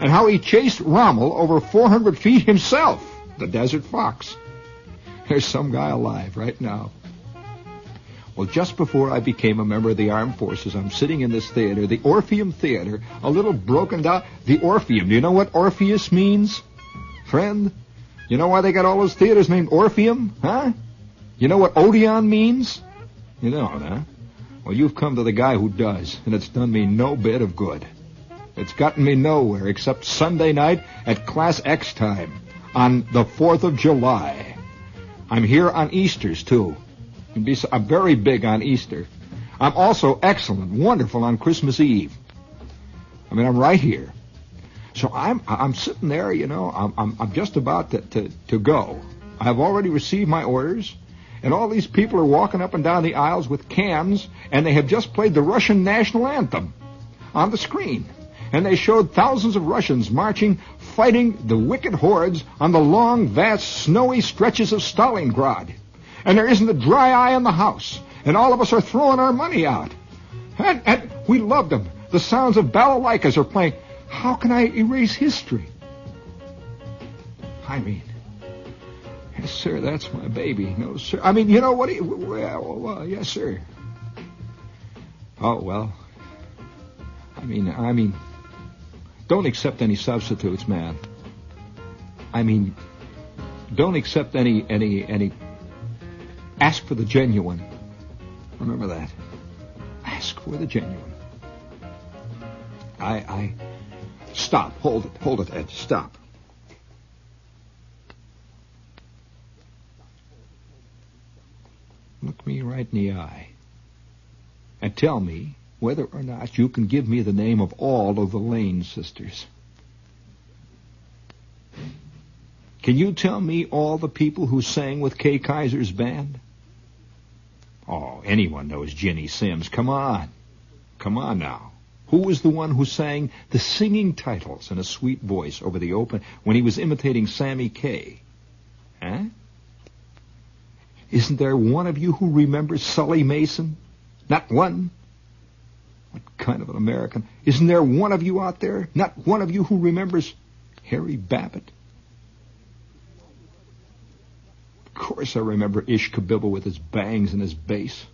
S1: and how he chased Rommel over 400 feet himself, the desert fox. There's some guy alive right now well, just before I became a member of the armed forces, I'm sitting in this theater, the Orpheum Theater, a little broken down. The Orpheum. Do you know what Orpheus means? Friend? You know why they got all those theaters named Orpheum? Huh? You know what Odeon means? You know, huh? Well, you've come to the guy who does, and it's done me no bit of good. It's gotten me nowhere except Sunday night at Class X time on the 4th of July. I'm here on Easter's, too. I'm very big on Easter. I'm also excellent, wonderful on Christmas Eve. I mean, I'm right here. So I'm I'm sitting there, you know, I'm I'm, I'm just about to, to, to go. I've already received my orders, and all these people are walking up and down the aisles with cans, and they have just played the Russian national anthem on the screen. And they showed thousands of Russians marching, fighting the wicked hordes on the long, vast, snowy stretches of Stalingrad and there isn't a dry eye in the house, and all of us are throwing our money out. And, and we loved them. The sounds of balalaikas are playing. How can I erase history? I mean, yes, sir, that's my baby. No, sir. I mean, you know what? Well, well, yes, sir. Oh well. I mean, I mean, don't accept any substitutes, man. I mean, don't accept any any any Ask for the genuine. Remember that. Ask for the genuine. I, I, stop. Hold it. Hold it, Ed. Stop. Look me right in the eye and tell me whether or not you can give me the name of all of the Lane sisters. Can you tell me all the people who sang with Kay Kyser's band? Oh, anyone knows Ginny Simms. Come on. Come on now. Who was the one who sang the singing titles in a sweet voice over the open when he was imitating Sammy Kaye? Huh? Isn't there one of you who remembers Sully Mason? Not one. What kind of an American? Isn't there one of you out there? Not one of you who remembers Harry Babbitt? Course I remember Ish Kabibble with his bangs and his bass.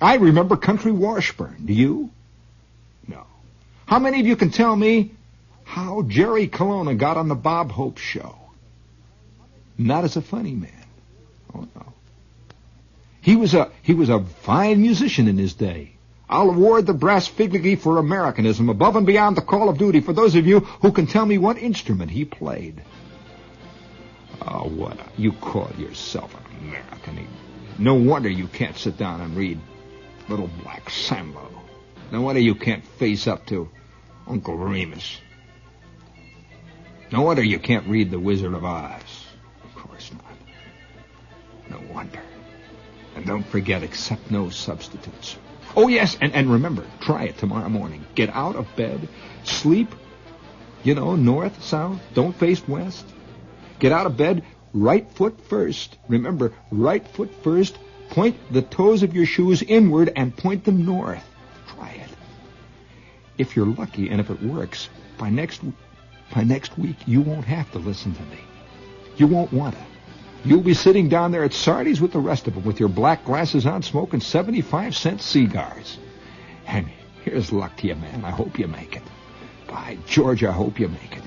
S1: I remember Country Washburn. Do you? No. How many of you can tell me how Jerry Colonna got on the Bob Hope show. Not as a funny man. Oh no. He was a he was a fine musician in his day. I'll award the brass figurine for Americanism above and beyond the call of duty for those of you who can tell me what instrument he played. Oh, what a, you call yourself an American. No wonder you can't sit down and read Little Black Sambo. No wonder you can't face up to Uncle Remus. No wonder you can't read The Wizard of Oz. Of course not. No wonder. And don't forget, accept no substitutes. Oh, yes, and, and remember, try it tomorrow morning. Get out of bed, sleep, you know, north, south, don't face west. Get out of bed, right foot first. Remember, right foot first. Point the toes of your shoes inward and point them north. Try it. If you're lucky and if it works, by next by next week you won't have to listen to me. You won't want to. You'll be sitting down there at Sardi's with the rest of them with your black glasses on smoking 75 cent cigars. And here's luck to you, man. I hope you make it. By George, I hope you make it.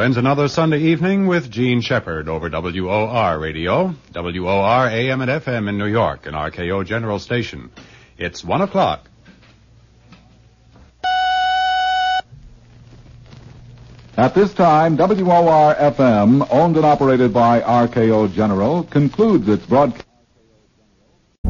S6: Ends another Sunday evening with Jean Shepherd over WOR Radio, WOR AM and FM in New York, and RKO General Station. It's one o'clock.
S7: At this time, WOR FM, owned and operated by RKO General, concludes its broadcast.